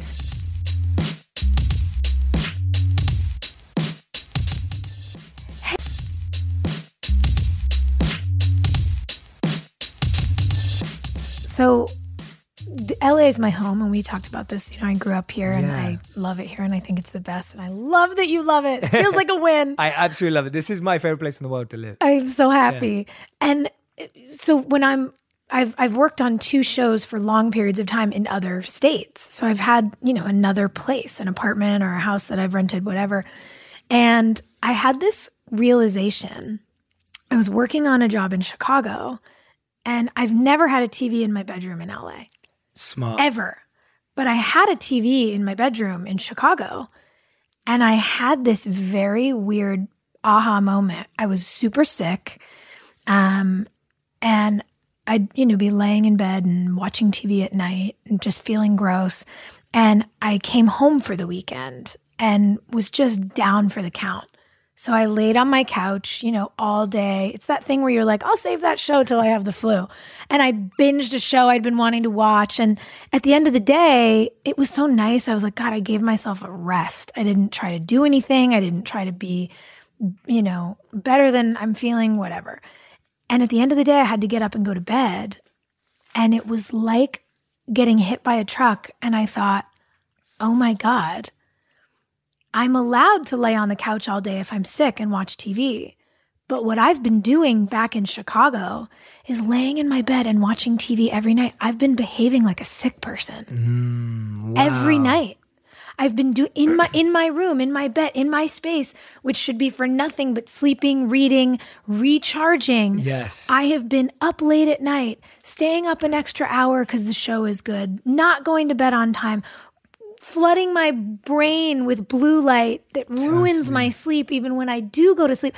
[SPEAKER 1] So LA is my home, and we talked about this. You know, I grew up here, and. I love it here, and I think it's the best. And I love that you love it. it feels like a win.
[SPEAKER 2] I absolutely love it. This is my favorite place in the world to live.
[SPEAKER 1] I'm so happy. Yeah. And so when I'm I've I've worked on two shows for long periods of time in other states. So I've had, you know, another place, an apartment or a house that I've rented, whatever. And I had this realization. I was working on a job in Chicago and I've never had a TV in my bedroom in LA.
[SPEAKER 2] Smart.
[SPEAKER 1] Ever. But I had a TV in my bedroom in Chicago. And I had this very weird aha moment. I was super sick. Um, and I'd, you know, be laying in bed and watching TV at night and just feeling gross. And I came home for the weekend and was just down for the count. So I laid on my couch, you know, all day. It's that thing where you're like, I'll save that show till I have the flu. And I binged a show I'd been wanting to watch. And at the end of the day, it was so nice. I was like, God, I gave myself a rest. I didn't try to do anything. I didn't try to be, you know, better than I'm feeling, whatever. And at the end of the day, I had to get up and go to bed. And it was like getting hit by a truck. And I thought, oh my God I'm allowed to lay on the couch all day if I'm sick and watch TV. But what I've been doing back in Chicago is laying in my bed and watching TV every night. I've been behaving like a sick person
[SPEAKER 2] mm, wow.
[SPEAKER 1] every night. I've been doing in my in my room, in my bed, in my space, which should be for nothing but sleeping, reading, recharging.
[SPEAKER 2] Yes.
[SPEAKER 1] I have been up late at night, staying up an extra hour because the show is good, not going to bed on time, flooding my brain with blue light that ruins my sleep even when I do go to sleep.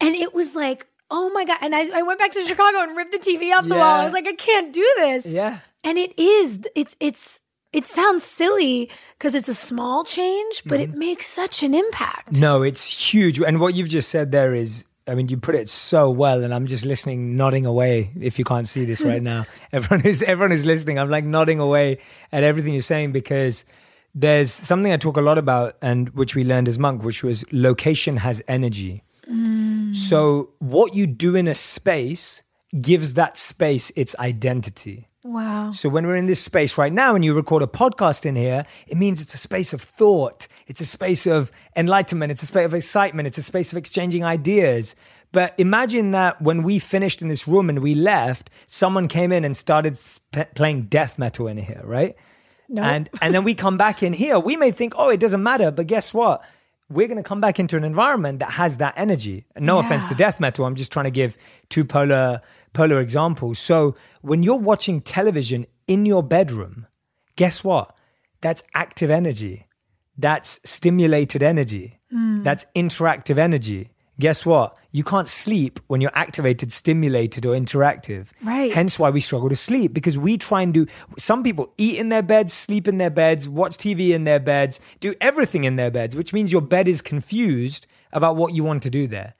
[SPEAKER 1] And it was like, oh my God. And I, I went back to Chicago and ripped the TV off the yeah. wall. I was like, I can't do this.
[SPEAKER 2] Yeah.
[SPEAKER 1] And it is, it's, it's, it sounds silly because it's a small change, but mm-hmm. it makes such an impact.
[SPEAKER 2] No, it's huge. And what you've just said there is I mean, you put it so well, and I'm just listening, nodding away. If you can't see this right now, everyone is everyone is listening. I'm like nodding away at everything you're saying because there's something I talk a lot about, and which we learned as monk, which was location has energy. Mm. So what you do in a space gives that space its identity.
[SPEAKER 1] Wow.
[SPEAKER 2] So when we're in this space right now and you record a podcast in here, it means it's a space of thought. It's a space of enlightenment. It's a space of excitement. It's a space of exchanging ideas. But imagine that when we finished in this room and we left, someone came in and started sp- playing death metal in here, right? And and then we come back in here. We may think, oh, it doesn't matter, but guess what? We're going to come back into an environment that has that energy. No yeah. offense to death metal. I'm just trying to give two polar polar examples. So when you're watching television in your bedroom, guess what? That's active energy. That's stimulated energy. Mm. That's interactive energy. Guess what? You can't sleep when you're activated, stimulated, or interactive.
[SPEAKER 1] Right.
[SPEAKER 2] Hence why we struggle to sleep because we try and do. Some people eat in their beds, sleep in their beds, watch TV in their beds, do everything in their beds, which means your bed is confused about what you want to do there.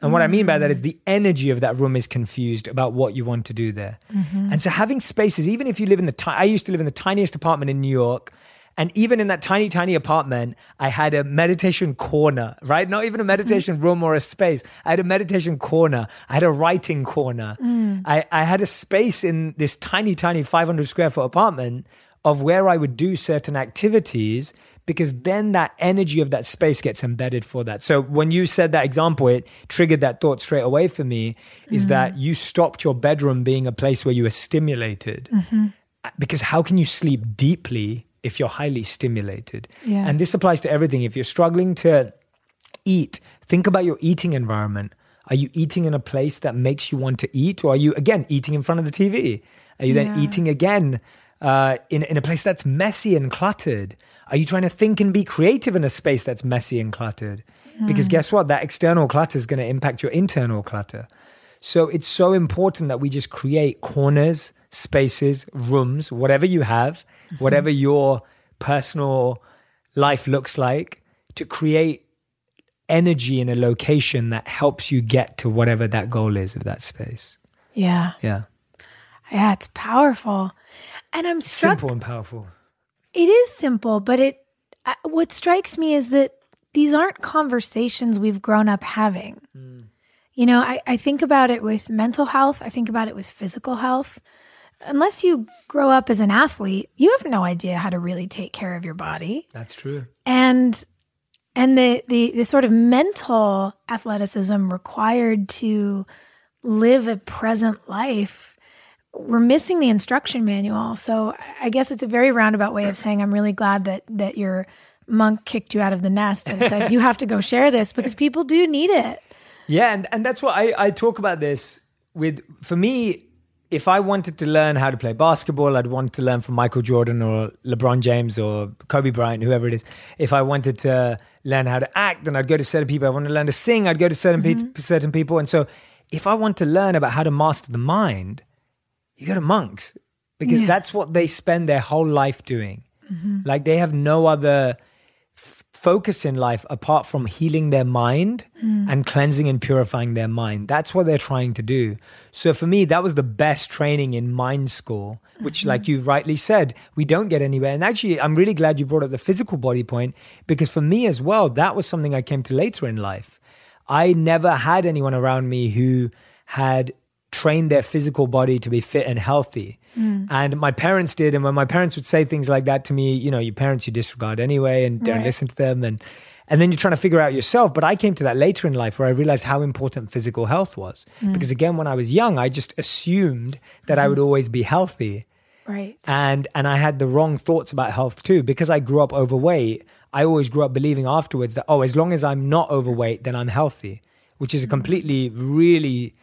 [SPEAKER 2] And what I mean by that is the energy of that room is confused about what you want to do there. Mm-hmm. And so having spaces, even if you live in the, ti- I used to live in the tiniest apartment in New York. And even in that tiny, tiny apartment, I had a meditation corner, right? Not even a meditation mm-hmm. room or a space. I had a meditation corner. I had a writing corner. Mm. I, I had a space in this tiny, tiny 500 square foot apartment of where I would do certain activities because then that energy of that space gets embedded for that. So when you said that example, it triggered that thought straight away for me is mm-hmm. that you stopped your bedroom being a place where you were stimulated. Mm-hmm. Because how can you sleep deeply if you're highly stimulated?
[SPEAKER 1] Yeah.
[SPEAKER 2] And this applies to everything. If you're struggling to eat, think about your eating environment. Are you eating in a place that makes you want to eat? Or are you, again, eating in front of the TV? Are you then yeah. eating again uh, in, in a place that's messy and cluttered? Are you trying to think and be creative in a space that's messy and cluttered? Mm. Because guess what? That external clutter is going to impact your internal clutter. So it's so important that we just create corners, spaces, rooms, whatever you have. whatever your personal life looks like, to create energy in a location that helps you get to whatever that goal is of that space.
[SPEAKER 1] Yeah.
[SPEAKER 2] Yeah.
[SPEAKER 1] Yeah, it's powerful. And I'm struck,
[SPEAKER 2] simple and powerful.
[SPEAKER 1] It is simple, but it what strikes me is that these aren't conversations we've grown up having. Mm. You know, I, I think about it with mental health, I think about it with physical health. Unless you grow up as an athlete, you have no idea how to really take care of your body.
[SPEAKER 2] That's true.
[SPEAKER 1] And and the the, the sort of mental athleticism required to live a present life we're missing the instruction manual. So I guess it's a very roundabout way of saying I'm really glad that that your monk kicked you out of the nest and said you have to go share this because people do need it.
[SPEAKER 2] Yeah, and, and that's what I, I talk about this with for me, if I wanted to learn how to play basketball, I'd want to learn from Michael Jordan or LeBron James or Kobe Bryant, whoever it is. If I wanted to learn how to act, then I'd go to certain people. I want to learn to sing, I'd go to certain mm-hmm. pe- certain people. And so if I want to learn about how to master the mind, you go to monks because yeah. that's what they spend their whole life doing. Mm-hmm. Like they have no other focus in life apart from healing their mind mm. and cleansing and purifying their mind. That's what they're trying to do. So for me, that was the best training in mind school, which, mm-hmm. like you rightly said, we don't get anywhere. And actually, I'm really glad you brought up the physical body point because for me as well, that was something I came to later in life. I never had anyone around me who had trained their physical body to be fit and healthy. Mm. And my parents did. And when my parents would say things like that to me, you know, your parents you disregard anyway and don't right. listen to them. And, and then you're trying to figure out yourself. But I came to that later in life where I realized how important physical health was. Mm. Because again, when I was young, I just assumed that mm. I would always be healthy.
[SPEAKER 1] Right.
[SPEAKER 2] And and I had the wrong thoughts about health too. Because I grew up overweight, I always grew up believing afterwards that, oh, as long as I'm not overweight, then I'm healthy, which is a mm. completely, really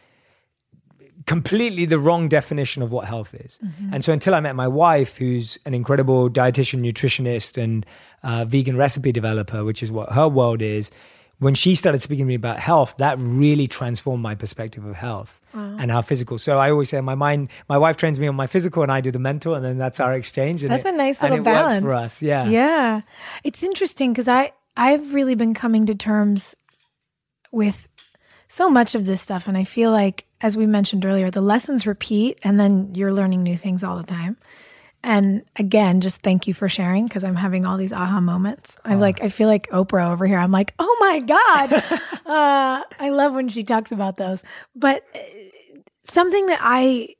[SPEAKER 2] completely the wrong definition of what health is. Mm-hmm. And so until I met my wife, who's an incredible dietitian, nutritionist, and uh, vegan recipe developer, which is what her world is, when she started speaking to me about health, that really transformed my perspective of health wow. and how physical. So I always say my mind, my wife trains me on my physical, and I do the mental, and then that's our exchange.
[SPEAKER 1] And that's
[SPEAKER 2] it,
[SPEAKER 1] a nice little balance
[SPEAKER 2] for us. Yeah,
[SPEAKER 1] yeah. It's interesting because I I've really been coming to terms with so much of this stuff. And I feel like, as we mentioned earlier, the lessons repeat and then you're learning new things all the time. And again, just thank you for sharing because I'm having all these aha moments. I'm like, I feel like Oprah over here. I'm like, oh my God. uh, I love when she talks about those. But uh, something that I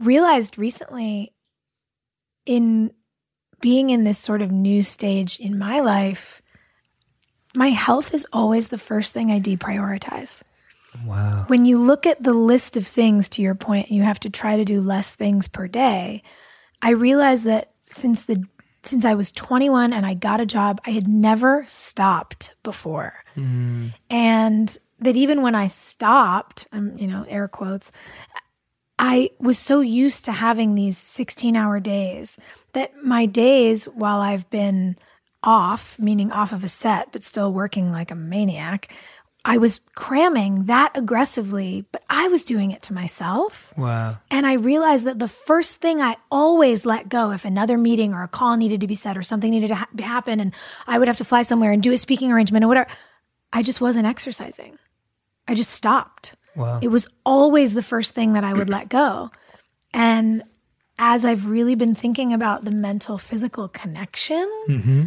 [SPEAKER 1] realized recently in being in this sort of new stage in my life, my health is always the first thing I deprioritize.
[SPEAKER 2] Wow.
[SPEAKER 1] When you look at the list of things, to your point, you have to try to do less things per day. I realized that since the since I was 21 and I got a job, I had never stopped before. Mm. And that even when I stopped, um, you know, air quotes, I was so used to having these 16 hour days that my days while I've been off, meaning off of a set, but still working like a maniac, I was cramming that aggressively, but I was doing it to myself.
[SPEAKER 2] Wow.
[SPEAKER 1] And I realized that the first thing I always let go if another meeting or a call needed to be said or something needed to ha- happen and I would have to fly somewhere and do a speaking arrangement or whatever, I just wasn't exercising. I just stopped.
[SPEAKER 2] Wow.
[SPEAKER 1] It was always the first thing that I would let go. And as I've really been thinking about the mental physical connection, mm-hmm.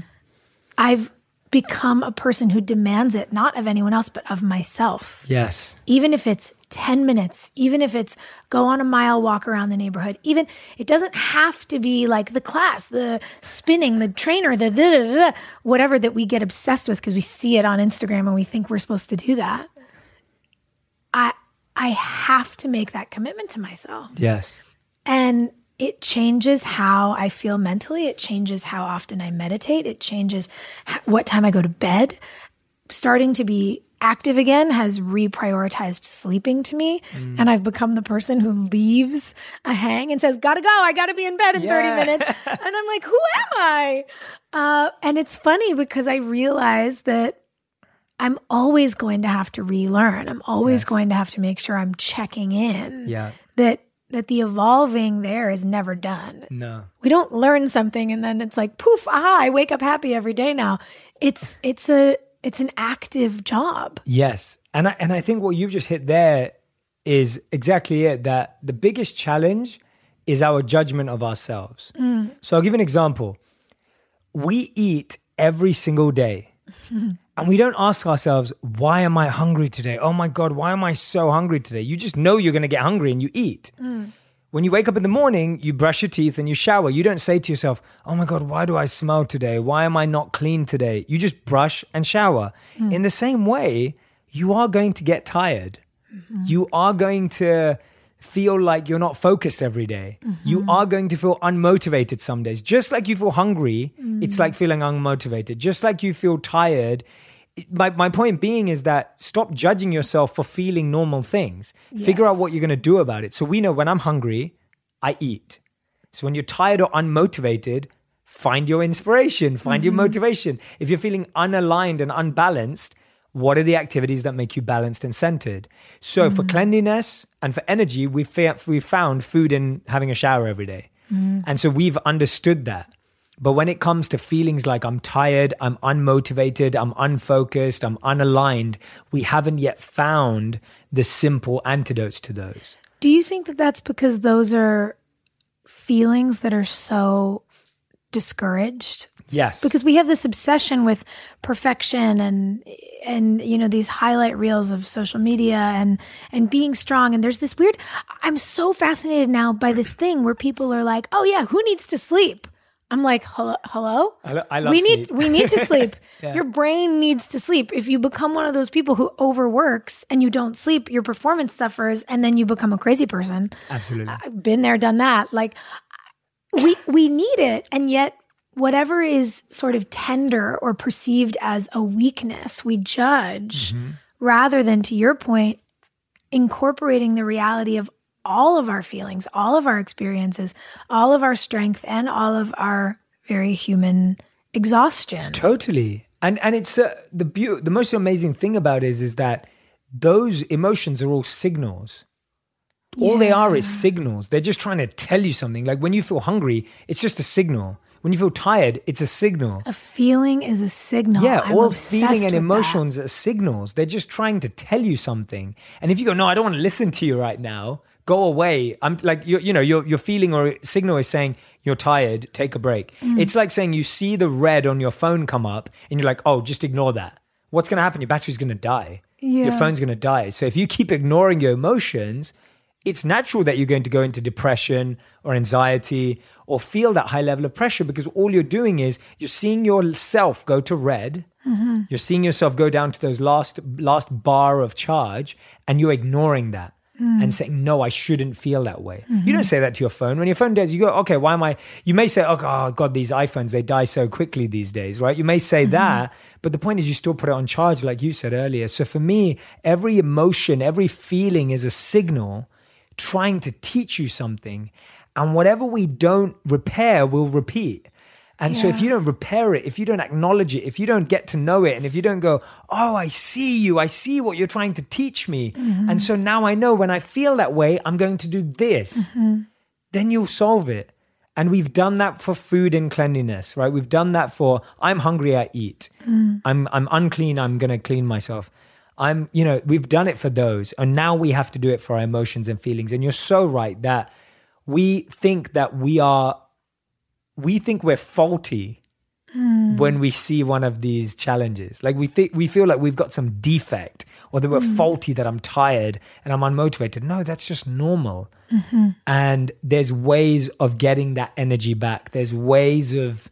[SPEAKER 1] I've become a person who demands it, not of anyone else, but of myself.
[SPEAKER 2] Yes.
[SPEAKER 1] Even if it's 10 minutes, even if it's go on a mile walk around the neighborhood, even it doesn't have to be like the class, the spinning, the trainer, the da, da, da, whatever that we get obsessed with because we see it on Instagram and we think we're supposed to do that. I I have to make that commitment to myself.
[SPEAKER 2] Yes.
[SPEAKER 1] And it changes how I feel mentally. It changes how often I meditate. It changes what time I go to bed. Starting to be active again has reprioritized sleeping to me. Mm. And I've become the person who leaves a hang and says, Gotta go. I gotta be in bed in yeah. 30 minutes. and I'm like, Who am I? Uh, and it's funny because I realize that I'm always going to have to relearn. I'm always yes. going to have to make sure I'm checking in.
[SPEAKER 2] Yeah.
[SPEAKER 1] That that the evolving there is never done.
[SPEAKER 2] No.
[SPEAKER 1] We don't learn something and then it's like poof, aha, I wake up happy every day now. It's it's a it's an active job.
[SPEAKER 2] Yes. And I and I think what you've just hit there is exactly it that the biggest challenge is our judgment of ourselves. Mm. So I'll give an example. We eat every single day. And we don't ask ourselves, why am I hungry today? Oh my God, why am I so hungry today? You just know you're going to get hungry and you eat. Mm. When you wake up in the morning, you brush your teeth and you shower. You don't say to yourself, oh my God, why do I smell today? Why am I not clean today? You just brush and shower. Mm. In the same way, you are going to get tired. Mm-hmm. You are going to feel like you're not focused every day. Mm-hmm. You are going to feel unmotivated some days. Just like you feel hungry, mm. it's like feeling unmotivated. Just like you feel tired, my, my point being is that stop judging yourself for feeling normal things. Yes. Figure out what you're going to do about it. So we know when I'm hungry, I eat. So when you're tired or unmotivated, find your inspiration, find mm-hmm. your motivation. If you're feeling unaligned and unbalanced, what are the activities that make you balanced and centered? So mm-hmm. for cleanliness and for energy, we fa- we found food and having a shower every day. Mm-hmm. And so we've understood that. But when it comes to feelings like I'm tired, I'm unmotivated, I'm unfocused, I'm unaligned, we haven't yet found the simple antidotes to those.
[SPEAKER 1] Do you think that that's because those are feelings that are so discouraged?
[SPEAKER 2] Yes.
[SPEAKER 1] Because we have this obsession with perfection and and you know these highlight reels of social media and and being strong and there's this weird I'm so fascinated now by this thing where people are like, "Oh yeah, who needs to sleep?" I'm like, hello, hello.
[SPEAKER 2] I, lo- I love
[SPEAKER 1] we
[SPEAKER 2] sleep.
[SPEAKER 1] need we need to sleep. yeah. Your brain needs to sleep. If you become one of those people who overworks and you don't sleep, your performance suffers, and then you become a crazy person.
[SPEAKER 2] Absolutely,
[SPEAKER 1] I've been there, done that. Like we we need it, and yet whatever is sort of tender or perceived as a weakness, we judge mm-hmm. rather than, to your point, incorporating the reality of all of our feelings, all of our experiences, all of our strength, and all of our very human exhaustion.
[SPEAKER 2] Totally. And and it's uh, the be- the most amazing thing about it is is that those emotions are all signals. All they are is signals. They're just trying to tell you something. Like when you feel hungry, it's just a signal. when you feel tired, it's a signal.
[SPEAKER 1] A feeling is a signal.
[SPEAKER 2] Yeah,
[SPEAKER 1] I'm
[SPEAKER 2] all feeling and
[SPEAKER 1] emotions
[SPEAKER 2] are signals. They're just trying to tell you something. And if you go, no, I don't want to listen to you right now, go away. I'm like, you you know, your, your feeling or signal is saying, you're tired, take a break. Mm. It's like saying you see the red on your phone come up and you're like, oh, just ignore that. What's going to happen? Your battery's going to die. Yeah. Your phone's going to die. So if you keep ignoring your emotions, it's natural that you're going to go into depression or anxiety or feel that high level of pressure because all you're doing is you're seeing yourself go to red. Mm-hmm. You're seeing yourself go down to those last last bar of charge and you're ignoring that. Mm. And saying, no, I shouldn't feel that way. Mm-hmm. You don't say that to your phone. When your phone dies, you go, okay, why am I? You may say, oh, God, these iPhones, they die so quickly these days, right? You may say mm-hmm. that, but the point is you still put it on charge, like you said earlier. So for me, every emotion, every feeling is a signal trying to teach you something. And whatever we don't repair will repeat. And yeah. so if you don't repair it, if you don't acknowledge it, if you don't get to know it, and if you don't go, oh, I see you, I see what you're trying to teach me. Mm-hmm. And so now I know when I feel that way, I'm going to do this, mm-hmm. then you'll solve it. And we've done that for food and cleanliness, right? We've done that for I'm hungry, I eat. Mm. I'm I'm unclean, I'm gonna clean myself. I'm, you know, we've done it for those. And now we have to do it for our emotions and feelings. And you're so right that we think that we are, we think we're faulty mm. when we see one of these challenges. Like we think, we feel like we've got some defect or that we're mm. faulty, that I'm tired and I'm unmotivated. No, that's just normal. Mm-hmm. And there's ways of getting that energy back. There's ways of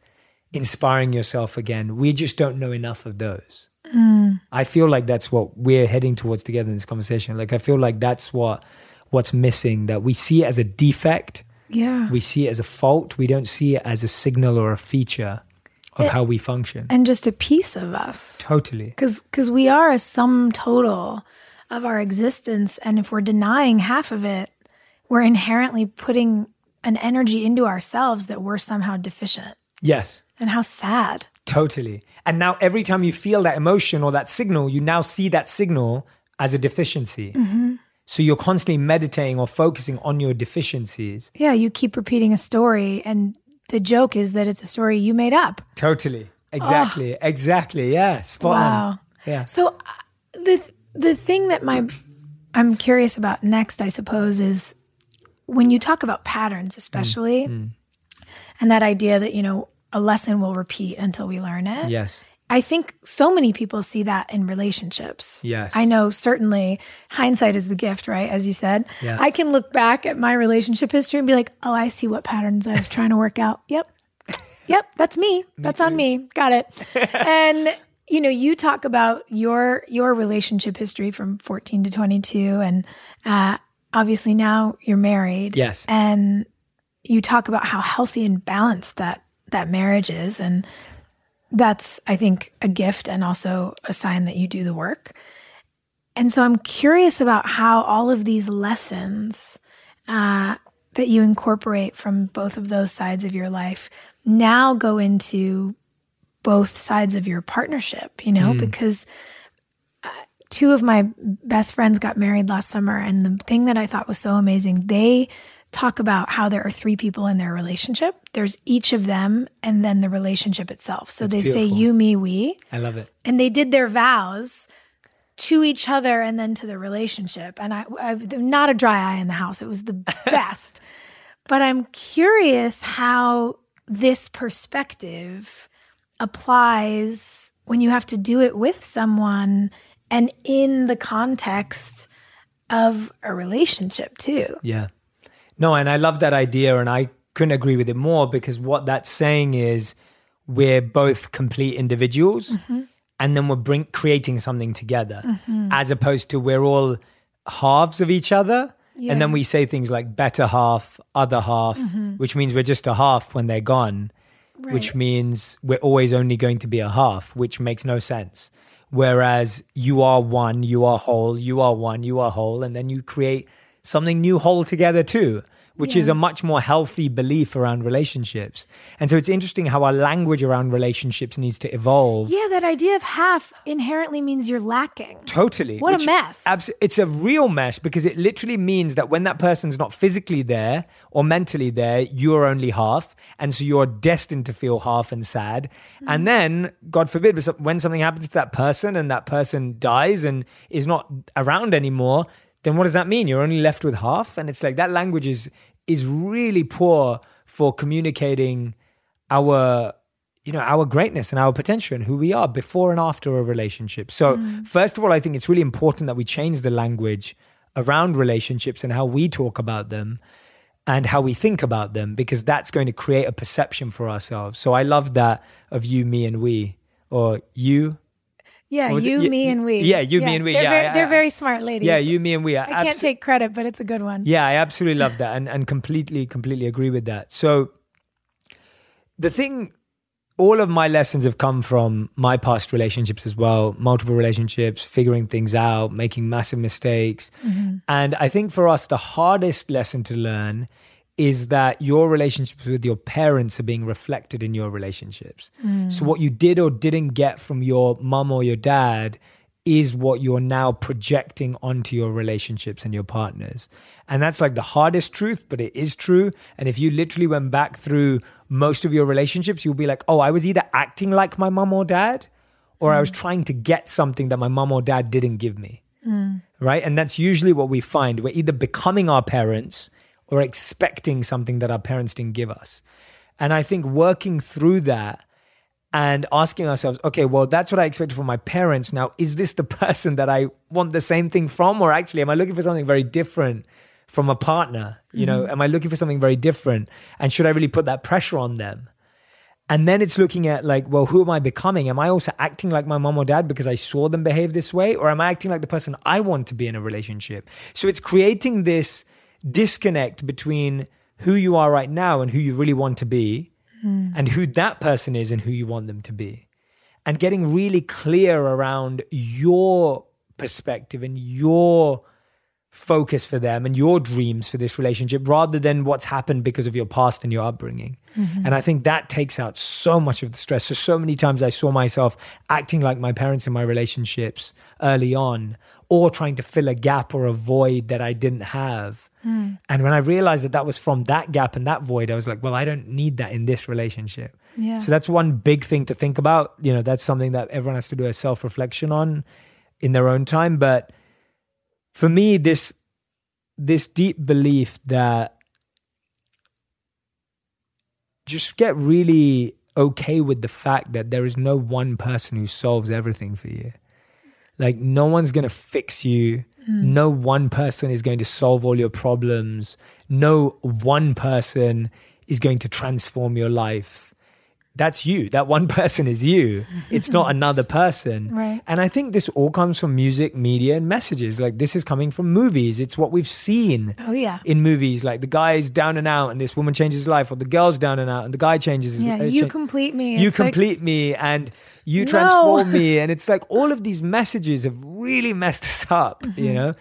[SPEAKER 2] inspiring yourself again. We just don't know enough of those. Mm. I feel like that's what we're heading towards together in this conversation. Like I feel like that's what what's missing that we see it as a defect.
[SPEAKER 1] Yeah.
[SPEAKER 2] We see it as a fault. We don't see it as a signal or a feature of it, how we function.
[SPEAKER 1] And just a piece of us.
[SPEAKER 2] Totally.
[SPEAKER 1] Cuz we are a sum total of our existence and if we're denying half of it, we're inherently putting an energy into ourselves that we're somehow deficient.
[SPEAKER 2] Yes.
[SPEAKER 1] And how sad.
[SPEAKER 2] Totally. And now every time you feel that emotion or that signal, you now see that signal as a deficiency. Mm-hmm. So you're constantly meditating or focusing on your deficiencies.
[SPEAKER 1] Yeah, you keep repeating a story, and the joke is that it's a story you made up.
[SPEAKER 2] Totally. Exactly. Oh. Exactly. Yeah. Spot wow. on.
[SPEAKER 1] Yeah. So uh, the the thing that my I'm curious about next, I suppose, is when you talk about patterns, especially, mm. Mm. and that idea that you know a lesson will repeat until we learn it.
[SPEAKER 2] Yes.
[SPEAKER 1] I think so many people see that in relationships.
[SPEAKER 2] Yes.
[SPEAKER 1] I know certainly hindsight is the gift, right? As you said. Yeah. I can look back at my relationship history and be like, oh, I see what patterns I was trying to work out. Yep. Yep. That's me. That's on me. Got it. and you know, you talk about your your relationship history from 14 to 22 and uh obviously now you're married.
[SPEAKER 2] Yes.
[SPEAKER 1] And you talk about how healthy and balanced that that marriage is. And that's, I think, a gift and also a sign that you do the work. And so I'm curious about how all of these lessons uh, that you incorporate from both of those sides of your life now go into both sides of your partnership, you know, mm. because uh, two of my best friends got married last summer. And the thing that I thought was so amazing, they talk about how there are three people in their relationship. There's each of them and then the relationship itself. So That's they beautiful. say you, me, we.
[SPEAKER 2] I love it.
[SPEAKER 1] And they did their vows to each other and then to the relationship. And I, I not a dry eye in the house. It was the best. but I'm curious how this perspective applies when you have to do it with someone and in the context of a relationship too.
[SPEAKER 2] Yeah. No, and I love that idea, and I couldn't agree with it more because what that's saying is we're both complete individuals, mm-hmm. and then we're bring, creating something together, mm-hmm. as opposed to we're all halves of each other. Yeah. And then we say things like better half, other half, mm-hmm. which means we're just a half when they're gone, right. which means we're always only going to be a half, which makes no sense. Whereas you are one, you are whole, you are one, you are whole, and then you create something new whole together too, which yeah. is a much more healthy belief around relationships. And so it's interesting how our language around relationships needs to evolve.
[SPEAKER 1] Yeah, that idea of half inherently means you're lacking.
[SPEAKER 2] Totally.
[SPEAKER 1] What a mess.
[SPEAKER 2] Abs- it's a real mess because it literally means that when that person's not physically there or mentally there, you're only half. And so you're destined to feel half and sad. Mm-hmm. And then, God forbid, when something happens to that person and that person dies and is not around anymore, then what does that mean? You're only left with half, and it's like that language is is really poor for communicating our you know our greatness and our potential and who we are before and after a relationship. So mm. first of all, I think it's really important that we change the language around relationships and how we talk about them and how we think about them because that's going to create a perception for ourselves. So I love that of you, me, and we, or you,
[SPEAKER 1] yeah, you, it? me, and we.
[SPEAKER 2] Yeah, you, yeah. me, and we.
[SPEAKER 1] They're
[SPEAKER 2] yeah,
[SPEAKER 1] very, they're very smart ladies.
[SPEAKER 2] Yeah, you, me, and we.
[SPEAKER 1] I abso- can't take credit, but it's a good one.
[SPEAKER 2] Yeah, I absolutely love that, and and completely, completely agree with that. So, the thing, all of my lessons have come from my past relationships as well, multiple relationships, figuring things out, making massive mistakes, mm-hmm. and I think for us, the hardest lesson to learn is that your relationships with your parents are being reflected in your relationships. Mm. So, what you did or didn't get from your mum or your dad is what you're now projecting onto your relationships and your partners. And that's like the hardest truth, but it is true. And if you literally went back through most of your relationships, you'll be like, oh, I was either acting like my mum or dad, or mm. I was mm. trying to get something that my mum or dad didn't give me. Mm. Right. And that's usually what we find. We're either becoming our parents or expecting something that our parents didn't give us. And I think working through that and asking ourselves, okay, well, that's what I expected from my parents. Now, is this the person that I want the same thing from? Or actually, am I looking for something very different from a partner? You mm-hmm. know, am I looking for something very different? And should I really put that pressure on them? And then it's looking at like, well, who am I becoming? Am I also acting like my mom or dad because I saw them behave this way? Or am I acting like the person I want to be in a relationship? So it's creating this disconnect between who you are right now and who you really want to be mm. and who that person is and who you want them to be and getting really clear around your perspective and your focus for them and your dreams for this relationship rather than what's happened because of your past and your upbringing. Mm-hmm. And I think that takes out so much of the stress. So, so many times I saw myself acting like my parents in my relationships early on or trying to fill a gap or a void that I didn't have. Mm. And when I realized that that was from that gap and that void, I was like, well, I don't need that in this relationship. Yeah. So that's one big thing to think about. You know, that's something that everyone has to do a self reflection on in their own time. But for me, this this deep belief that just get really okay with the fact that there is no one person who solves everything for you. Like no one's gonna fix you Mm. No one person is going to solve all your problems. No one person is going to transform your life. That's you. That one person is you. It's not another person.
[SPEAKER 1] Right.
[SPEAKER 2] And I think this all comes from music, media, and messages. Like this is coming from movies. It's what we've seen.
[SPEAKER 1] Oh yeah.
[SPEAKER 2] In movies, like the guy's down and out, and this woman changes his life, or the girl's down and out, and the guy changes. His,
[SPEAKER 1] yeah, uh, you complete me.
[SPEAKER 2] You it's complete like, me, and you transform no. me, and it's like all of these messages have really messed us up. Mm-hmm. You know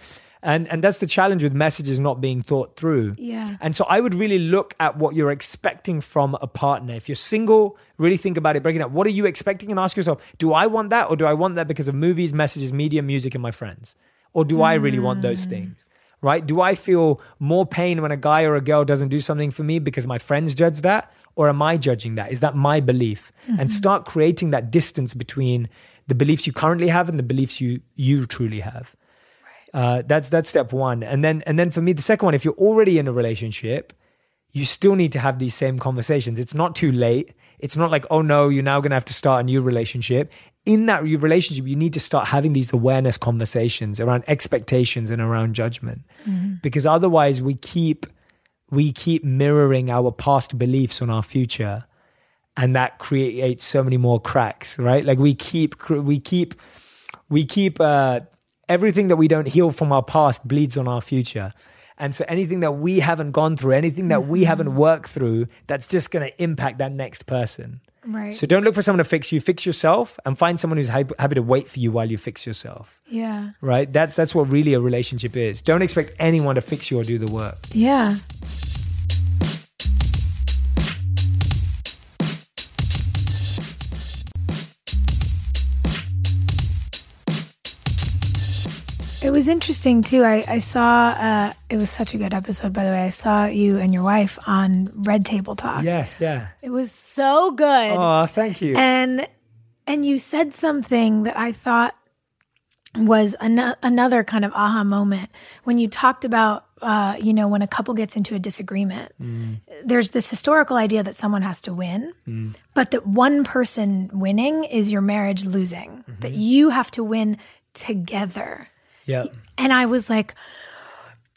[SPEAKER 2] and and that's the challenge with messages not being thought through
[SPEAKER 1] yeah
[SPEAKER 2] and so i would really look at what you're expecting from a partner if you're single really think about it breaking up what are you expecting and ask yourself do i want that or do i want that because of movies messages media music and my friends or do mm. i really want those mm. things right do i feel more pain when a guy or a girl doesn't do something for me because my friends judge that or am i judging that is that my belief mm-hmm. and start creating that distance between the beliefs you currently have and the beliefs you you truly have uh, that's that's step one, and then and then for me, the second one, if you're already in a relationship, you still need to have these same conversations. It's not too late. It's not like, oh no, you're now going to have to start a new relationship. In that relationship, you need to start having these awareness conversations around expectations and around judgment, mm-hmm. because otherwise, we keep we keep mirroring our past beliefs on our future, and that creates so many more cracks. Right? Like we keep we keep we keep uh, everything that we don't heal from our past bleeds on our future. And so anything that we haven't gone through, anything that we haven't mm-hmm. worked through, that's just going to impact that next person.
[SPEAKER 1] Right.
[SPEAKER 2] So don't look for someone to fix you. Fix yourself, and find someone who's happy to wait for you while you fix yourself.
[SPEAKER 1] Yeah.
[SPEAKER 2] Right. That's that's what really a relationship is. Don't expect anyone to fix you or do the work.
[SPEAKER 1] Yeah. It was interesting too. I, I saw uh, it was such a good episode, by the way. I saw you and your wife on Red Table Talk.
[SPEAKER 2] Yes, yeah.
[SPEAKER 1] It was so good.
[SPEAKER 2] Oh, thank you.
[SPEAKER 1] And and you said something that I thought was an- another kind of aha moment when you talked about uh, you know when a couple gets into a disagreement mm. there's this historical idea that someone has to win mm. but that one person winning is your marriage losing mm-hmm. that you have to win together
[SPEAKER 2] yeah
[SPEAKER 1] and i was like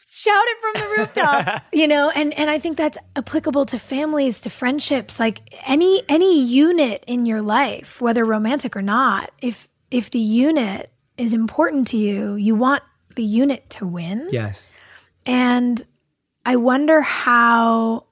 [SPEAKER 1] shout it from the rooftops you know and and i think that's applicable to families to friendships like any any unit in your life whether romantic or not if if the unit is important to you, you want the unit to win.
[SPEAKER 2] Yes.
[SPEAKER 1] And I wonder how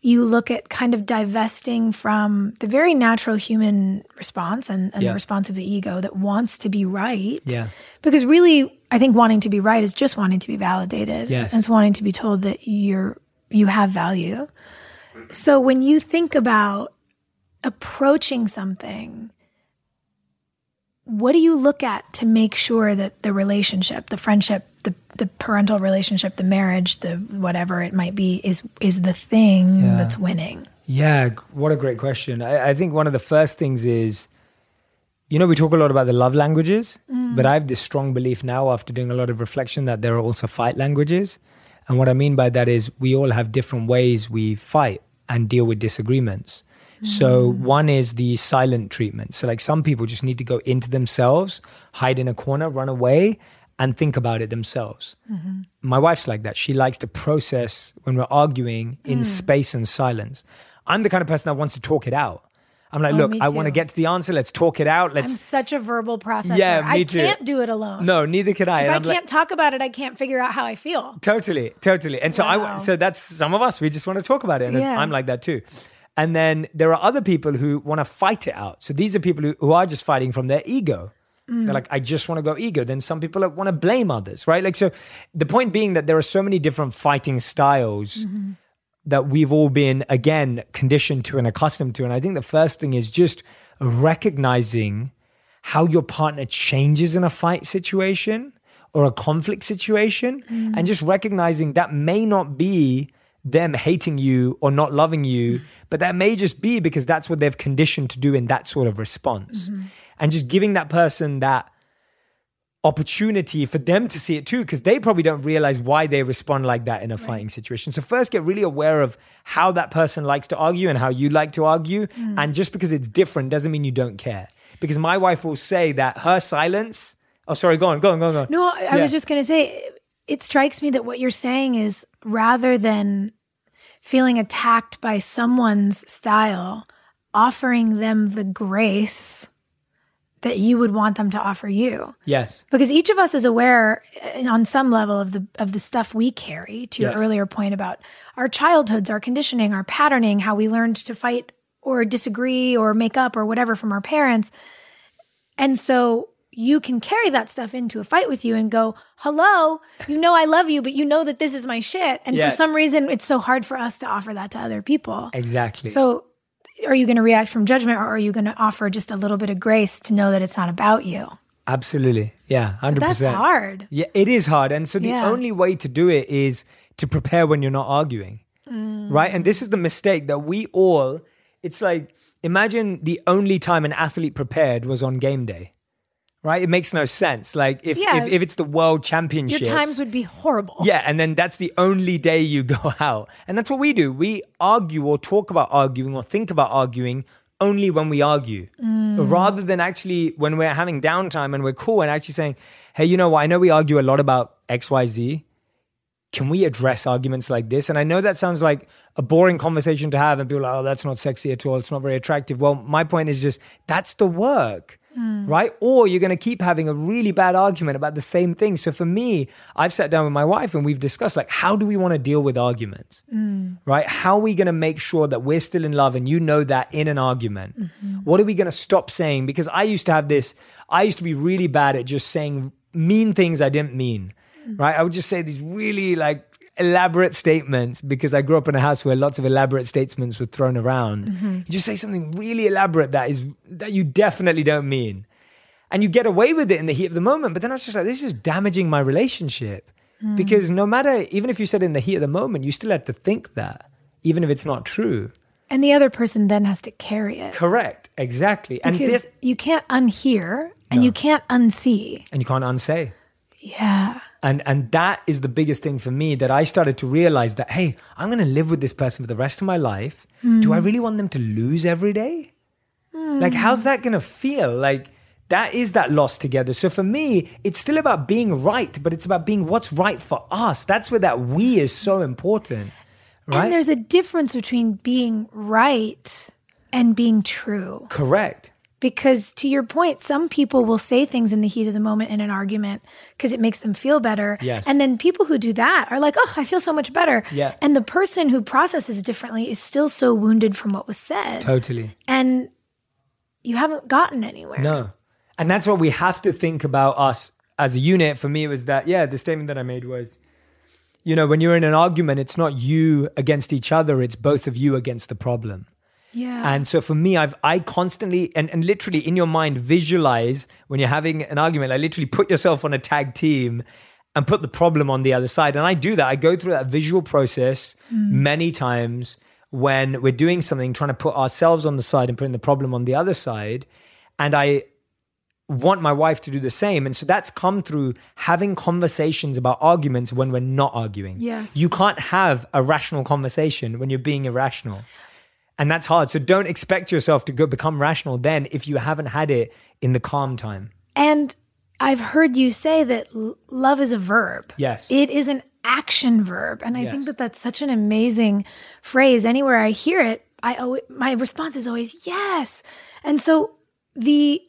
[SPEAKER 1] you look at kind of divesting from the very natural human response and, and yeah. the response of the ego that wants to be right.
[SPEAKER 2] Yeah.
[SPEAKER 1] Because really, I think wanting to be right is just wanting to be validated.
[SPEAKER 2] Yes.
[SPEAKER 1] And it's wanting to be told that you're you have value. So when you think about approaching something what do you look at to make sure that the relationship, the friendship, the the parental relationship, the marriage, the whatever it might be, is is the thing yeah. that's winning?
[SPEAKER 2] Yeah, what a great question. I, I, think one of the first things is, you know, we talk a lot about the love languages, mm. but I have this strong belief now, after doing a lot of reflection, that there are also fight languages. And what I mean by that is we all have different ways we fight and deal with disagreements. So mm. one is the silent treatment. So like some people just need to go into themselves, hide in a corner, run away, and think about it themselves. Mm-hmm. My wife's like that. She likes to process when we're arguing in mm. space and silence. I'm the kind of person that wants to talk it out. I'm like, oh, look, I want to get to the answer. Let's talk it out. Let's.
[SPEAKER 1] I'm such a verbal processor.
[SPEAKER 2] Yeah, me
[SPEAKER 1] I
[SPEAKER 2] too.
[SPEAKER 1] can't do it alone.
[SPEAKER 2] No, neither can I.
[SPEAKER 1] If
[SPEAKER 2] and
[SPEAKER 1] I
[SPEAKER 2] I'm
[SPEAKER 1] can't
[SPEAKER 2] like,
[SPEAKER 1] talk about it, I can't figure out how I feel.
[SPEAKER 2] Totally, totally. And so
[SPEAKER 1] wow.
[SPEAKER 2] I, so that's some of us. We just want to talk about it, and
[SPEAKER 1] yeah.
[SPEAKER 2] I'm like that too. And then there are other people who want to fight it out. So these are people who, who are just fighting from their ego. Mm. They're like, I just want to go ego. Then some people want to blame others, right? Like, so the point being that there are so many different fighting styles mm-hmm. that we've all been, again, conditioned to and accustomed to. And I think the first thing is just recognizing how your partner changes in a fight situation or a conflict situation mm. and just recognizing that may not be them hating you or not loving you, but that may just be because that's what they've conditioned to do in that sort of response. Mm-hmm. And just giving that person that opportunity for them to see it too, because they probably don't realize why they respond like that in a right. fighting situation. So, first, get really aware of how that person likes to argue and how you like to argue. Mm. And just because it's different doesn't mean you don't care. Because my wife will say that her silence. Oh, sorry, go on, go on, go on, go on.
[SPEAKER 1] No, I yeah. was just going to say, it strikes me that what you're saying is rather than feeling attacked by someone's style, offering them the grace that you would want them to offer you.
[SPEAKER 2] Yes.
[SPEAKER 1] Because each of us is aware eh, on some level of the of the stuff we carry to your yes. earlier point about our childhoods, our conditioning, our patterning, how we learned to fight or disagree or make up or whatever from our parents. And so you can carry that stuff into a fight with you and go, hello, you know I love you, but you know that this is my shit. And yes. for some reason, it's so hard for us to offer that to other people.
[SPEAKER 2] Exactly.
[SPEAKER 1] So are you going to react from judgment or are you going to offer just a little bit of grace to know that it's not about you?
[SPEAKER 2] Absolutely. Yeah, 100%.
[SPEAKER 1] That's hard.
[SPEAKER 2] Yeah, it is hard. And so the yeah. only way to do it is to prepare when you're not arguing. Mm. Right? And this is the mistake that we all, it's like, imagine the only time an athlete prepared was on game day right? It makes no sense. Like if, yeah. if, if it's the world championship,
[SPEAKER 1] your times would be horrible.
[SPEAKER 2] Yeah, and then that's the only day you go out, and that's what we do. We argue or talk about arguing or think about arguing only when we argue, mm. rather than actually when we're having downtime and we're cool and actually saying, "Hey, you know what? I know we argue a lot about X, Y, Z." Can we address arguments like this? And I know that sounds like a boring conversation to have, and people are like, oh, that's not sexy at all. It's not very attractive. Well, my point is just that's the work Mm. Right? Or you're going to keep having a really bad argument about the same thing. So for me, I've sat down with my wife and we've discussed like, how do we want to deal with arguments? Mm. Right? How are we going to make sure that we're still in love and you know that in an argument? Mm-hmm. What are we going to stop saying? Because I used to have this, I used to be really bad at just saying mean things I didn't mean. Mm. Right? I would just say these really like elaborate statements because I grew up in a house where lots of elaborate statements were thrown around. Mm-hmm. You just say something really elaborate that is that you definitely don't mean. and you get away with it in the heat of the moment. But then I was just like, this is damaging my relationship. Mm. Because no matter, even if you said in the heat of the moment, you still had to think that, even if it's not true.
[SPEAKER 1] And the other person then has to carry it.
[SPEAKER 2] Correct. Exactly.
[SPEAKER 1] Because and this, you can't unhear and no. you can't unsee.
[SPEAKER 2] And you can't unsay.
[SPEAKER 1] Yeah.
[SPEAKER 2] And and that is the biggest thing for me that I started to realize that hey, I'm going to live with this person for the rest of my life. Mm. Do I really want them to lose every day? Mm. Like how's that going to feel? Like that is that loss together. So for me, it's still about being right, but it's about being what's right for us. That's where that we is so important. Right?
[SPEAKER 1] And there's a difference between being right and being true.
[SPEAKER 2] Correct.
[SPEAKER 1] Because to your point, some people will say things in the heat of the moment in an argument because it makes them feel better.
[SPEAKER 2] Yes.
[SPEAKER 1] And then people who do that are like, oh, I feel so much better.
[SPEAKER 2] Yeah.
[SPEAKER 1] And the person who processes differently is still so wounded from what was said.
[SPEAKER 2] Totally.
[SPEAKER 1] And you haven't gotten anywhere.
[SPEAKER 2] No. And that's what we have to think about us as a unit. For me, it was that, yeah, the statement that I made was, you know, when you're in an argument, it's not you against each other, it's both of you against the problem.
[SPEAKER 1] Yeah.
[SPEAKER 2] And so for me, I've I constantly and, and literally in your mind visualize when you're having an argument, like literally put yourself on a tag team and put the problem on the other side. And I do that. I go through that visual process mm. many times when we're doing something, trying to put ourselves on the side and putting the problem on the other side. And I want my wife to do the same. And so that's come through having conversations about arguments when we're not arguing.
[SPEAKER 1] Yes.
[SPEAKER 2] You can't have a rational conversation when you're being irrational. And that's hard. So don't expect yourself to go become rational then if you haven't had it in the calm time.
[SPEAKER 1] And I've heard you say that love is a verb.
[SPEAKER 2] Yes.
[SPEAKER 1] It is an action verb. And I yes. think that that's such an amazing phrase. Anywhere I hear it, I always, my response is always yes. And so the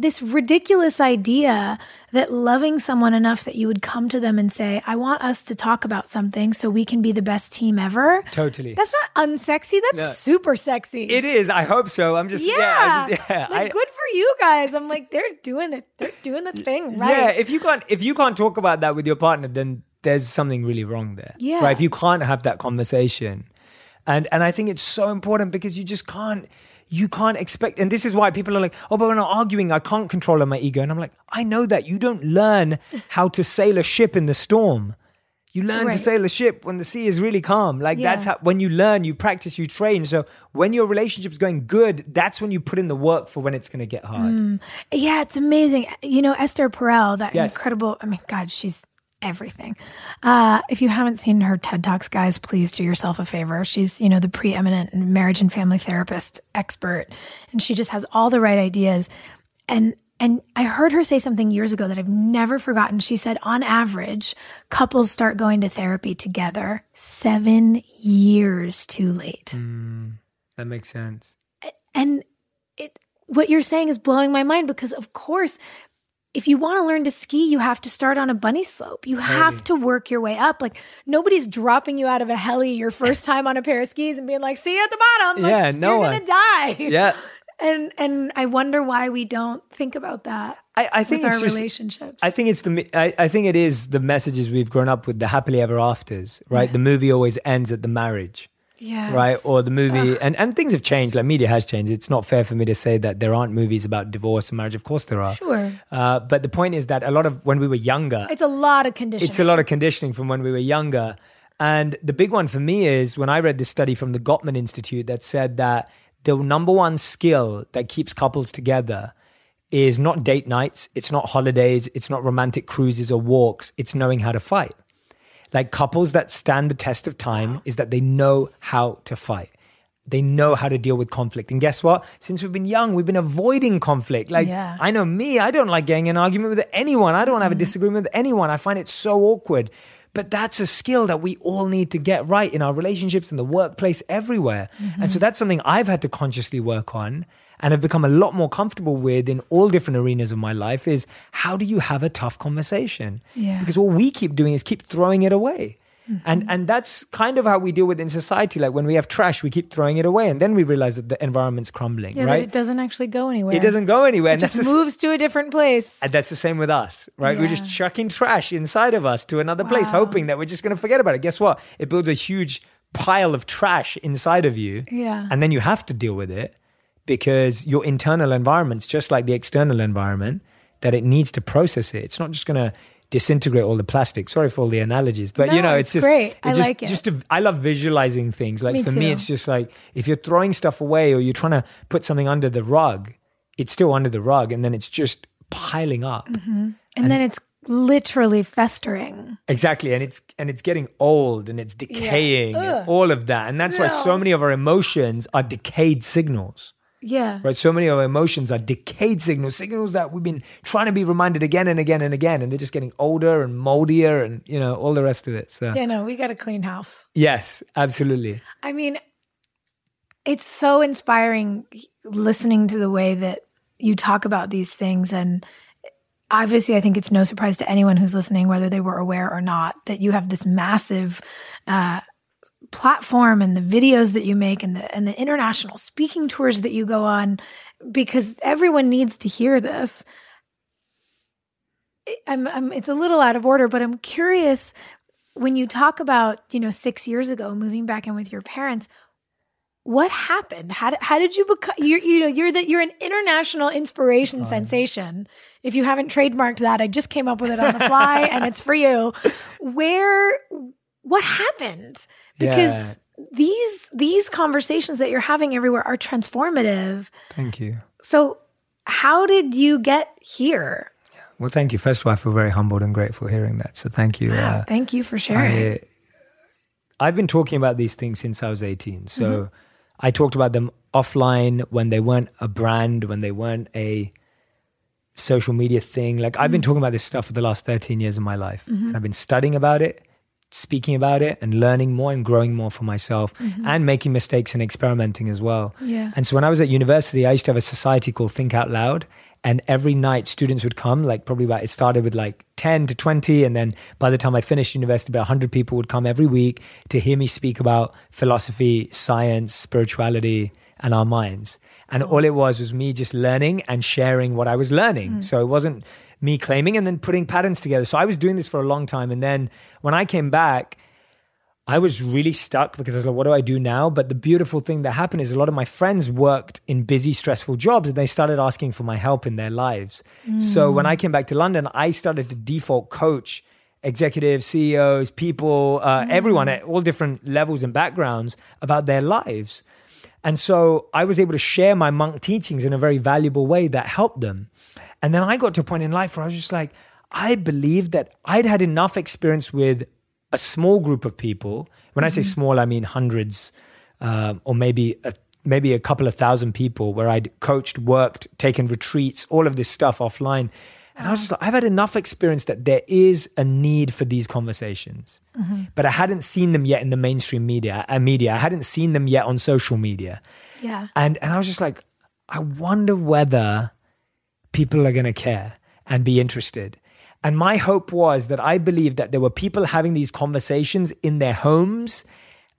[SPEAKER 1] this ridiculous idea that loving someone enough that you would come to them and say, I want us to talk about something so we can be the best team ever.
[SPEAKER 2] Totally.
[SPEAKER 1] That's not unsexy. That's no. super sexy.
[SPEAKER 2] It is. I hope so. I'm just, yeah. yeah, just,
[SPEAKER 1] yeah like, I, good for you guys. I'm like, they're doing it. They're doing the thing right.
[SPEAKER 2] Yeah. If you can't, if you can't talk about that with your partner, then there's something really wrong there.
[SPEAKER 1] Yeah.
[SPEAKER 2] Right. If you can't have that conversation. And, and I think it's so important because you just can't, you can't expect, and this is why people are like, oh, but when I'm arguing, I can't control my ego. And I'm like, I know that. You don't learn how to sail a ship in the storm. You learn right. to sail a ship when the sea is really calm. Like yeah. that's how when you learn, you practice, you train. So when your relationship's going good, that's when you put in the work for when it's going to get hard. Mm.
[SPEAKER 1] Yeah, it's amazing. You know, Esther Perel, that yes. incredible. I mean, God, she's everything. Uh, if you haven't seen her TED Talks, guys, please do yourself a favor. She's, you know, the preeminent marriage and family therapist expert, and she just has all the right ideas. And and I heard her say something years ago that I've never forgotten. She said, on average, couples start going to therapy together seven years too late.
[SPEAKER 2] Mm, that makes sense.
[SPEAKER 1] And it, what you're saying is blowing my mind because, of course, if you want to learn to ski, you have to start on a bunny slope. You totally. have to work your way up. Like nobody's dropping you out of a heli your first time on a pair of skis and being like, "See you at the bottom." Like,
[SPEAKER 2] yeah, no
[SPEAKER 1] you're
[SPEAKER 2] one.
[SPEAKER 1] gonna die.
[SPEAKER 2] Yeah.
[SPEAKER 1] And and I wonder why we don't think about that.
[SPEAKER 2] I, I think
[SPEAKER 1] it's
[SPEAKER 2] our
[SPEAKER 1] just, relationships.
[SPEAKER 2] I think it's the I, I think it is the messages we've grown up with, the happily ever afters, right? Yeah. The movie always ends at the marriage.
[SPEAKER 1] Yes.
[SPEAKER 2] Right. Or the movie, and, and things have changed. Like media has changed. It's not fair for me to say that there aren't movies about divorce and marriage. Of course there are.
[SPEAKER 1] Sure.
[SPEAKER 2] Uh, but the point is that a lot of when we were younger,
[SPEAKER 1] it's a lot of conditioning.
[SPEAKER 2] It's a lot of conditioning from when we were younger. And the big one for me is when I read this study from the Gottman Institute that said that the number one skill that keeps couples together is not date nights, it's not holidays, it's not romantic cruises or walks, it's knowing how to fight like couples that stand the test of time is that they know how to fight. They know how to deal with conflict. And guess what? Since we've been young, we've been avoiding conflict. Like, yeah. I know me, I don't like getting an argument with anyone. I don't want to have a mm-hmm. disagreement with anyone. I find it so awkward. But that's a skill that we all need to get right in our relationships, in the workplace, everywhere. Mm-hmm. And so that's something I've had to consciously work on and have become a lot more comfortable with in all different arenas of my life is how do you have a tough conversation?
[SPEAKER 1] Yeah.
[SPEAKER 2] Because all we keep doing is keep throwing it away. Mm-hmm. And and that's kind of how we deal with in society. Like when we have trash, we keep throwing it away, and then we realize that the environment's crumbling.
[SPEAKER 1] Yeah,
[SPEAKER 2] right?
[SPEAKER 1] it doesn't actually go anywhere.
[SPEAKER 2] It doesn't go anywhere.
[SPEAKER 1] It just moves to a different place.
[SPEAKER 2] And that's the same with us, right? Yeah. We're just chucking trash inside of us to another wow. place, hoping that we're just going to forget about it. Guess what? It builds a huge pile of trash inside of you.
[SPEAKER 1] Yeah.
[SPEAKER 2] And then you have to deal with it because your internal environment's just like the external environment. that it needs to process it. It's not just going to disintegrate all the plastic. Sorry for all the analogies, but
[SPEAKER 1] no,
[SPEAKER 2] you know, it's,
[SPEAKER 1] it's
[SPEAKER 2] just
[SPEAKER 1] great. I
[SPEAKER 2] just,
[SPEAKER 1] like it.
[SPEAKER 2] Just to, I love visualizing things. Like
[SPEAKER 1] me
[SPEAKER 2] for
[SPEAKER 1] too.
[SPEAKER 2] me, it's just like if you're throwing stuff away or you're trying to put something under the rug, it's still under the rug, and then it's just piling up.
[SPEAKER 1] Mm-hmm. And, then it's literally festering.
[SPEAKER 2] Exactly, and it's and it's getting old and it's decaying and all of that, and that's why so many of our emotions are decayed signals.
[SPEAKER 1] Yeah.
[SPEAKER 2] Right, so many of our emotions are decayed signals, signals that we've been trying to be reminded again and again and again, and they're just getting older and moldier, and you know all the rest of it. So
[SPEAKER 1] Yeah, no, we got a clean house.
[SPEAKER 2] yes, absolutely.
[SPEAKER 1] I mean, it's so inspiring listening to the way that you talk about these things. And obviously, I think it's no surprise to anyone who's listening, whether they were aware or not, that you have this massive uh, platform and the videos that you make and the and the international speaking tours that you go on, because everyone needs to hear this. I'm, I'm it's a little out of order, but I'm curious when you talk about you know six years ago moving back in with your parents what happened? How did, how did you become you're you know you're that you're an international inspiration oh, sensation. If you haven't trademarked that i just came up with it on the fly and it's for you. Where what happened because these these conversations that you're having everywhere are transformative
[SPEAKER 2] Thank you.
[SPEAKER 1] so how did you get here
[SPEAKER 2] Well, thank you. First of all, I feel very humbled and grateful hearing that. So thank you.
[SPEAKER 1] wow,
[SPEAKER 2] Uh,
[SPEAKER 1] thank you for sharing
[SPEAKER 2] I, I've been talking about these things since I was 18. So
[SPEAKER 1] Mm-hmm.
[SPEAKER 2] I talked about them offline when they weren't a brand, when they weren't a social media thing. Like I've
[SPEAKER 1] Mm-hmm.
[SPEAKER 2] been talking about this stuff for the last 13 years of my life. And I've been studying about it, speaking about it, and learning more and growing more for myself and making mistakes and experimenting as well.
[SPEAKER 1] Mm-hmm. Yeah.
[SPEAKER 2] And so when I was at university, I used to have a society called Think Out Loud. And every night students would come, like probably about, it started with like 10 to 20. And then by the time I finished university, about 100 people would come every week to hear me speak about philosophy, science, spirituality, and our minds. And all it was was me just learning and sharing what I was learning. So it wasn't me claiming and then putting patterns together. So I was doing this for a long time. And then when I came back, I was really stuck because I was like, what do I do now? But the beautiful thing that happened is a lot of my friends worked in busy, stressful jobs and they started asking for my help in their lives. So when I came back to London, I started to default coach executives, CEOs, people, uh, everyone at all different levels and backgrounds about their lives. And so I was able to share my monk teachings in a very valuable way that helped them. And then I got to a point in life where I was just like, I believed that I'd had enough experience with a small group of people. When I say small, I mean hundreds, um, or maybe a, maybe a couple of thousand people, where I'd coached, worked, taken retreats, all of this stuff offline. And I was just like, I've had enough experience that there is a need for these conversations, but I hadn't seen them yet in the mainstream media. Uh, media, I hadn't seen them yet on social media.
[SPEAKER 1] yeah
[SPEAKER 2] And and I was just like, I wonder whether people are going to care and be interested. And my hope was that I believed that there were people having these conversations in their homes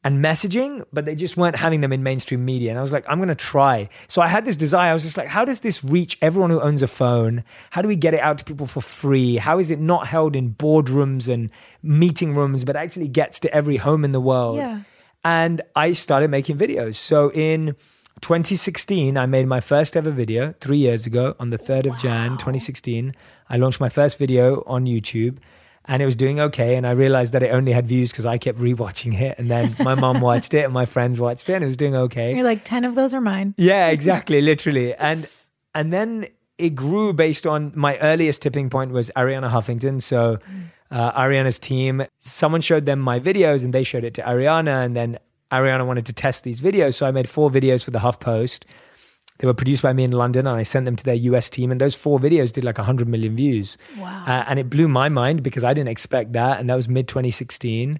[SPEAKER 2] and messaging, but they just weren't having them in mainstream media. And I was like, I'm going to try. So I had this desire. I was just like, how does this reach everyone who owns a phone? How do we get it out to people for free? How is it not held in boardrooms and meeting rooms, but actually gets to every home in the world?
[SPEAKER 1] Yeah.
[SPEAKER 2] And I started making videos. So in 2016, I made my first ever video three years ago on the 3rd of Jan 2016. I launched my first video on YouTube and it was doing okay. And I realized that it only had views because I kept rewatching it. And then my mom watched it and my friends watched it and it was doing okay.
[SPEAKER 1] you're like 10 of those are mine
[SPEAKER 2] Yeah, exactly, literally. And and then it grew based on my earliest tipping point was Arianna Huffington. So uh, Arianna's team, someone showed them my videos and they showed it to Ariana, and then Arianna wanted to test these videos. So I made four videos for the HuffPost. They were produced by me in London, and I sent them to their US team. And those four videos did like 100 million views.
[SPEAKER 1] Wow.
[SPEAKER 2] Uh, and it blew my mind because I didn't expect that. And that was mid 2016.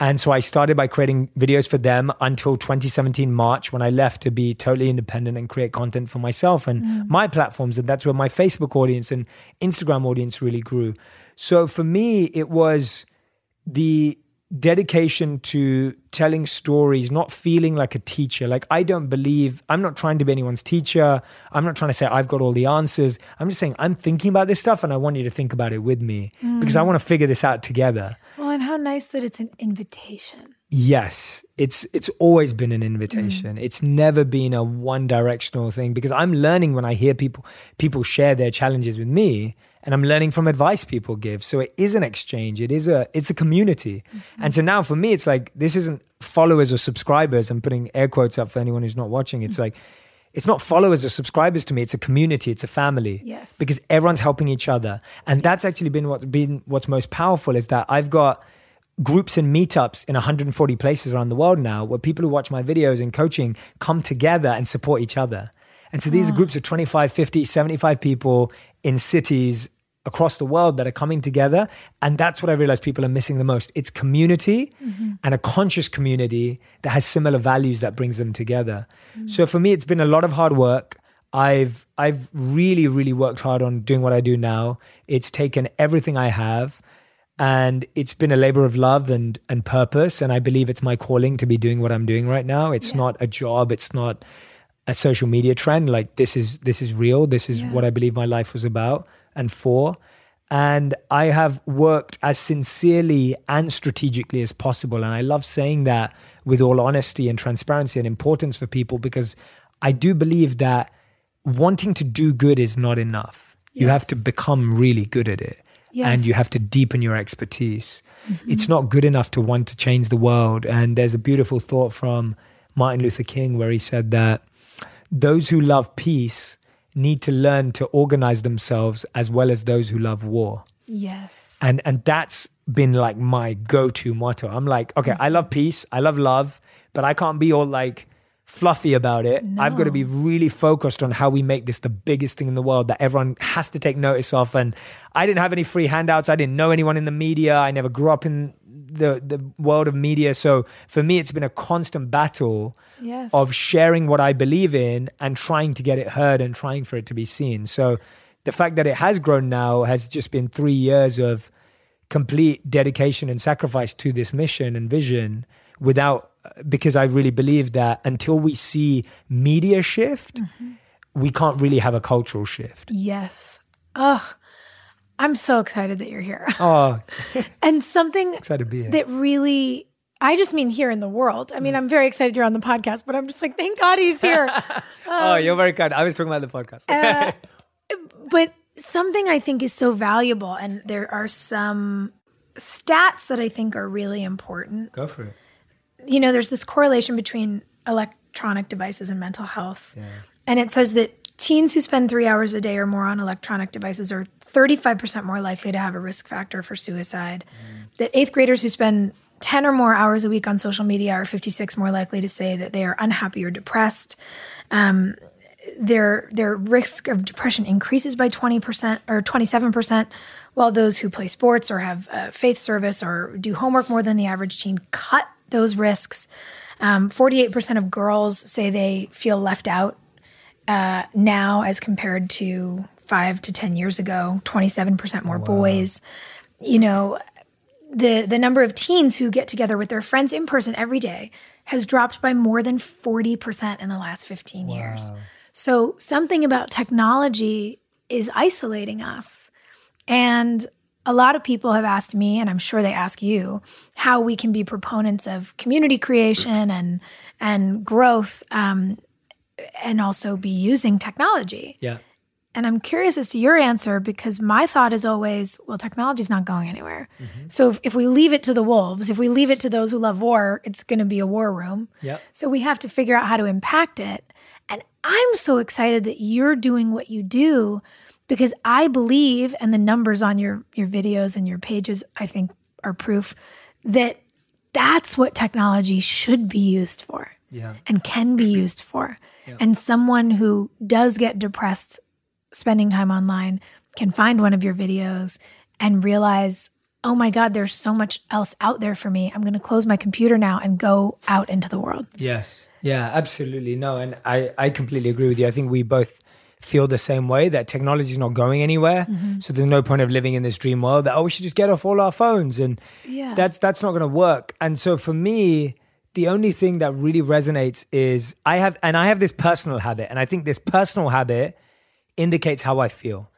[SPEAKER 2] And so I started by creating videos for them until 2017 March when I left to be totally independent and create content for myself and my platforms. And that's where my Facebook audience and Instagram audience really grew. So for me, it was the dedication to telling stories, not feeling like a teacher. Like, I don't believe, I'm not trying to be anyone's teacher. I'm not trying to say I've got all the answers. I'm just saying I'm thinking about this stuff and I want you to think about it with me because I want to figure this out together.
[SPEAKER 1] Well, and how nice that it's an invitation.
[SPEAKER 2] Yes, it's it's always been an invitation. Mm. It's never been a one directional thing because I'm learning when I hear people people share their challenges with me and I'm learning from advice people give. So it is an exchange. It is a it's a community. Mm-hmm. And so now for me it's like this isn't followers or subscribers. I'm putting air quotes up for anyone who's not watching. It's mm-hmm. like it's not followers or subscribers to me. It's a community. It's a family.
[SPEAKER 1] Yes.
[SPEAKER 2] Because everyone's helping each other, and yes. that's actually been what been what's most powerful is that I've got groups and meetups in 140 places around the world now where people who watch my videos and coaching come together and support each other. And so these are groups of 25, 50, 75 people in cities across the world that are coming together. And that's what I realize people are missing the most. It's community mm-hmm. and a conscious community that has similar values that brings them together. Mm-hmm. So for me, it's been a lot of hard work. I've I've really, really worked hard on doing what I do now. It's taken everything I have and it's been a labor of love and and purpose and i believe it's my calling to be doing what i'm doing right now it's yeah. not a job it's not a social media trend like this is this is real this is yeah. what i believe my life was about and for and i have worked as sincerely and strategically as possible and i love saying that with all honesty and transparency and importance for people because i do believe that wanting to do good is not enough yes. you have to become really good at it Yes. and you have to deepen your expertise. Mm-hmm. It's not good enough to want to change the world. And there's a beautiful thought from Martin Luther King where he said that those who love peace need to learn to organize themselves as well as those who love war.
[SPEAKER 1] Yes.
[SPEAKER 2] And and that's been like my go-to motto. I'm like, okay, I love peace, I love love, but I can't be all like fluffy about it. No. I've got to be really focused on how we make this the biggest thing in the world that everyone has to take notice of. And I didn't have any free handouts. I didn't know anyone in the media. I never grew up in the the world of media. So for me, it's been a constant battle yes. of sharing what I believe in and trying to get it heard and trying for it to be seen. So the fact that it has grown now has just been three years of complete dedication and sacrifice to this mission and vision without because I really believe that until we see media shift, mm-hmm. we can't really have a cultural shift.
[SPEAKER 1] Yes. Ugh. I'm so excited that you're here.
[SPEAKER 2] Oh.
[SPEAKER 1] and something
[SPEAKER 2] excited to be here.
[SPEAKER 1] that really I just mean here in the world. I mean, mm. I'm very excited you're on the podcast, but I'm just like, thank God he's here.
[SPEAKER 2] um, oh, you're very kind. I was talking about the podcast.
[SPEAKER 1] uh, but something I think is so valuable, and there are some stats that I think are really important.
[SPEAKER 2] Go for it
[SPEAKER 1] you know, there's this correlation between electronic devices and mental health. Yeah. And it says that teens who spend three hours a day or more on electronic devices are 35% more likely to have a risk factor for suicide. Mm. That eighth graders who spend 10 or more hours a week on social media are 56 more likely to say that they are unhappy or depressed. Um, their their risk of depression increases by 20% or 27%, while those who play sports or have faith service or do homework more than the average teen cut those risks. Um, 48% of girls say they feel left out uh, now as compared to five to 10 years ago, 27% more wow. boys. You know, the, the number of teens who get together with their friends in person every day has dropped by more than 40% in the last 15 wow. years. So, something about technology is isolating us. And a lot of people have asked me, and I'm sure they ask you, how we can be proponents of community creation and and growth, um, and also be using technology.
[SPEAKER 2] Yeah.
[SPEAKER 1] And I'm curious as to your answer because my thought is always, well, technology's not going anywhere. Mm-hmm. So if, if we leave it to the wolves, if we leave it to those who love war, it's going to be a war room.
[SPEAKER 2] Yeah.
[SPEAKER 1] So we have to figure out how to impact it. And I'm so excited that you're doing what you do because I believe, and the numbers on your your videos and your pages, I think, are proof that that's what technology should be used for,
[SPEAKER 2] yeah.
[SPEAKER 1] and can be used for. Yeah. And someone who does get depressed spending time online can find one of your videos and realize, oh my God, there's so much else out there for me. I'm going to close my computer now and go out into the world.
[SPEAKER 2] Yes. Yeah, absolutely. No, and I, I completely agree with you. I think we both feel the same way that technology is not going anywhere. Mm-hmm. So there's no point of living in this dream world that oh we should just get off all our phones and yeah. that's that's not going to work. And so for me, the only thing that really resonates is I have and I have this personal habit and I think this personal habit indicates how I feel.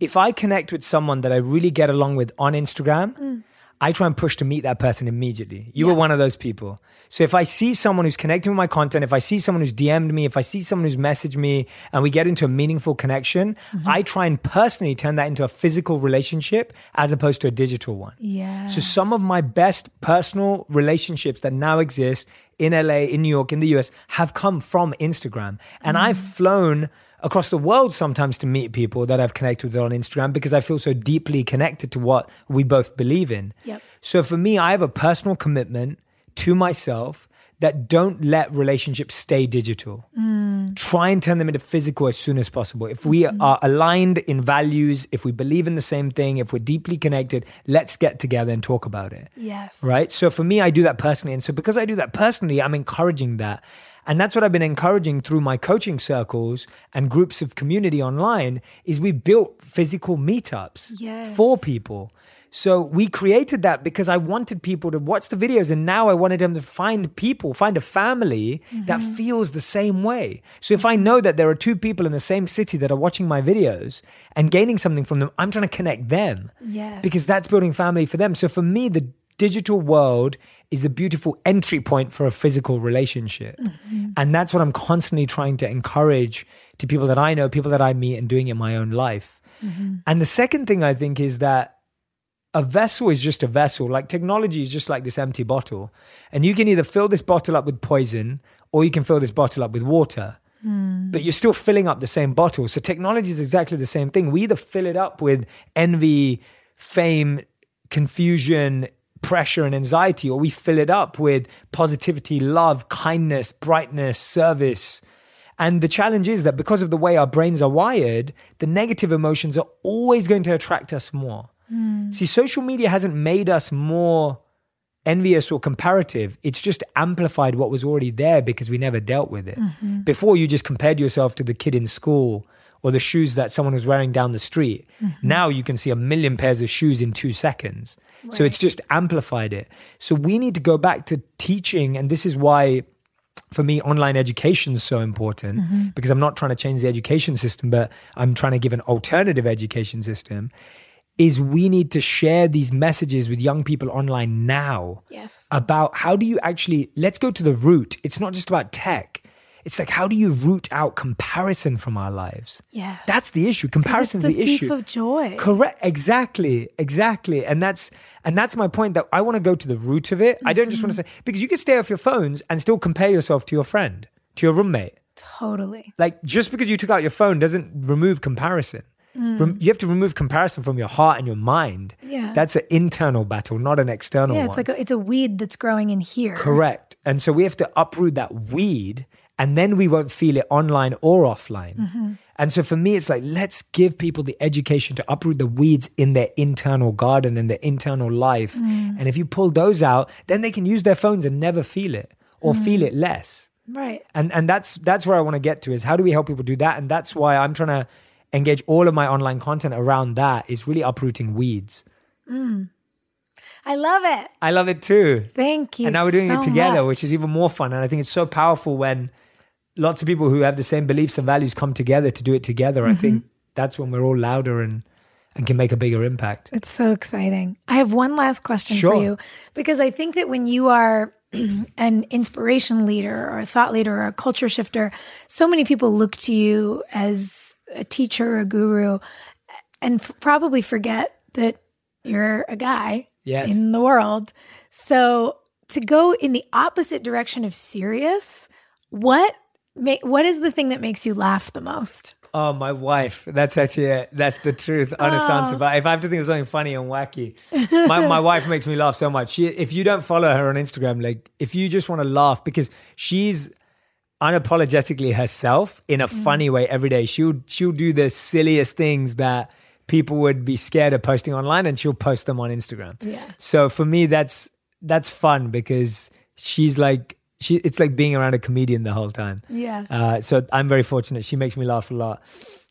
[SPEAKER 2] If I connect with someone that I really get along with on Instagram, mm. I try and push to meet that person immediately. You
[SPEAKER 1] Yeah.
[SPEAKER 2] were one of those people. So if I see someone who's connecting with my content, if I see someone who's DM'd me, if I see someone who's messaged me and we get into a meaningful connection,
[SPEAKER 1] Mm-hmm.
[SPEAKER 2] I try and personally turn that into a physical relationship as opposed to a digital one.
[SPEAKER 1] Yeah.
[SPEAKER 2] So some of my best personal relationships that now exist in LA, in New York, in the US have come from Instagram. And I've
[SPEAKER 1] Mm.
[SPEAKER 2] flown across the world sometimes to meet people that I've connected with on Instagram because I feel so deeply connected to what we both believe in.
[SPEAKER 1] Yep.
[SPEAKER 2] So for me, I have a personal commitment to myself that don't let relationships stay digital. Mm. Try and turn them into physical as soon as possible. If we mm-hmm. are aligned in values, if we believe in the same thing, if we're deeply connected, let's get together and talk about it.
[SPEAKER 1] yes.
[SPEAKER 2] Right? So for me, I do that personally. And so because I do that personally, I'm encouraging that. And that's what I've been encouraging through my coaching circles and groups of community online is we built physical meetups
[SPEAKER 1] Yes.
[SPEAKER 2] for people. So we created that because I wanted people to watch the videos and now I wanted them to find people, find a family that mm-hmm. feels the same way. So if I know that there are two people in the same city that are watching my videos and gaining something from them, I'm trying to connect them
[SPEAKER 1] Yes.
[SPEAKER 2] because that's building family for them. So for me, the digital world is a beautiful entry point for a physical relationship. Mm-hmm. And that's what I'm constantly trying to encourage to people that I know, people that I meet, and doing in my own life. Mm-hmm. And the second thing I think is that a vessel is just a vessel. Like technology is just like this empty bottle. And you can either fill this bottle up with poison or you can fill this bottle up with water. Mm. But you're still filling up the same bottle. So technology is exactly the same thing. We either fill it up with envy, fame, confusion, pressure, and anxiety, or we fill it up with positivity, love, kindness, brightness, service. And the challenge is that because of the way our brains are wired, the negative emotions are always going to attract us more. Hmm. See, social media hasn't made us more envious or comparative. It's just amplified what was already there because we never dealt with it. Mm-hmm. Before, you just compared yourself to the kid in school or the shoes that someone was wearing down the street. Mm-hmm. Now you can see a million pairs of shoes in two seconds. So it's just amplified it. So we need to go back to teaching. And this is why for me, online education is so important mm-hmm. because I'm not trying to change the education system, but I'm trying to give an alternative education system. Is we need to share these messages with young people online now
[SPEAKER 1] Yes.
[SPEAKER 2] about how do you actually, let's go to the root. It's not just about tech. It's like, how do you root out comparison from our lives?
[SPEAKER 1] Yeah,
[SPEAKER 2] That's the issue. Comparison's
[SPEAKER 1] it's
[SPEAKER 2] the,
[SPEAKER 1] the
[SPEAKER 2] issue.
[SPEAKER 1] of joy.
[SPEAKER 2] Correct. Exactly. Exactly. And that's and that's my point that I want to go to the root of it. I don't just want to mm-hmm. say because you can stay off your phones and still compare yourself to your friend, to your roommate.
[SPEAKER 1] Totally.
[SPEAKER 2] Like just because you took out your phone doesn't remove comparison. Mm. Rem- you have to remove comparison from your heart and your mind.
[SPEAKER 1] Yeah.
[SPEAKER 2] That's an internal battle, not an external
[SPEAKER 1] Yeah,
[SPEAKER 2] one.
[SPEAKER 1] it's like a, it's a weed that's growing in here.
[SPEAKER 2] Correct. And so we have to uproot that weed and then we won't feel it online or offline.
[SPEAKER 1] Mm-hmm.
[SPEAKER 2] And so for me, it's like, let's give people the education to uproot the weeds in their internal garden and their internal life.
[SPEAKER 1] Mm.
[SPEAKER 2] And if you pull those out, then they can use their phones and never feel it or feel
[SPEAKER 1] Mm.
[SPEAKER 2] it less.
[SPEAKER 1] Right.
[SPEAKER 2] And and that's that's where I want to get to is how do we help people do that? And that's why I'm trying to engage all of my online content around that is really uprooting weeds.
[SPEAKER 1] I love it.
[SPEAKER 2] I love it too.
[SPEAKER 1] Thank you.
[SPEAKER 2] and now we're doing
[SPEAKER 1] so
[SPEAKER 2] it together,
[SPEAKER 1] much.
[SPEAKER 2] which is even more fun. And I think it's so powerful when lots of people who have the same beliefs and values come together to do it together. I think
[SPEAKER 1] Mm-hmm.
[SPEAKER 2] that's when we're all louder and and can make a bigger impact.
[SPEAKER 1] It's so exciting. I have one last question
[SPEAKER 2] Sure.
[SPEAKER 1] for you because I think that when you are an inspiration leader or a thought leader or a culture shifter, so many people look to you as a teacher or a guru and f- probably forget that you're a guy
[SPEAKER 2] Yes.
[SPEAKER 1] in the world. So to go in the opposite direction of serious, what ma- what is the thing that makes you laugh the most?
[SPEAKER 2] Oh, my wife. That's actually it. That's the truth, honest answer. But if I have to think of something funny and wacky, my, my wife makes me laugh so much. She, if you don't follow her on Instagram, like if you just want to laugh, because she's unapologetically herself in a mm. funny way every day. She'll she'll do the silliest things that people would be scared of posting online, and she'll post them on Instagram.
[SPEAKER 1] Yeah.
[SPEAKER 2] So for me, that's that's fun because she's like she. It's like being around a comedian the whole time.
[SPEAKER 1] Yeah.
[SPEAKER 2] Uh, so I'm very fortunate. She makes me laugh a lot.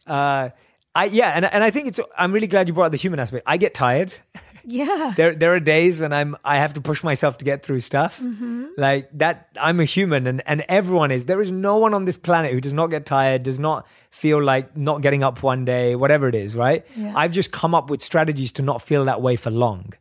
[SPEAKER 2] Uh, I yeah, and and I think it's. I'm really glad you brought up the human aspect. I get tired.
[SPEAKER 1] Yeah.
[SPEAKER 2] There there are days when I'm I have to push myself to get through stuff.
[SPEAKER 1] Mm-hmm.
[SPEAKER 2] Like that. I'm a human, and and everyone is. There is no one on this planet who does not get tired, does not feel like not getting up one day, whatever it is. Right.
[SPEAKER 1] Yeah.
[SPEAKER 2] I've just come up with strategies to not feel that way for long.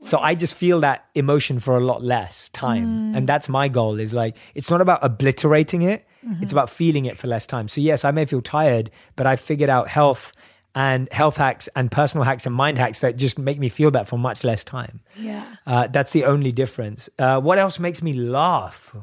[SPEAKER 2] So I just feel that emotion for a lot less time. And that's my goal is like, it's not about obliterating it. It's about feeling it for less time. So yes, I may feel tired, but I figured out health and health hacks and personal hacks and mind hacks that just make me feel that for much less time.
[SPEAKER 1] Yeah.
[SPEAKER 2] Uh, that's the only difference. Uh, what else makes me laugh?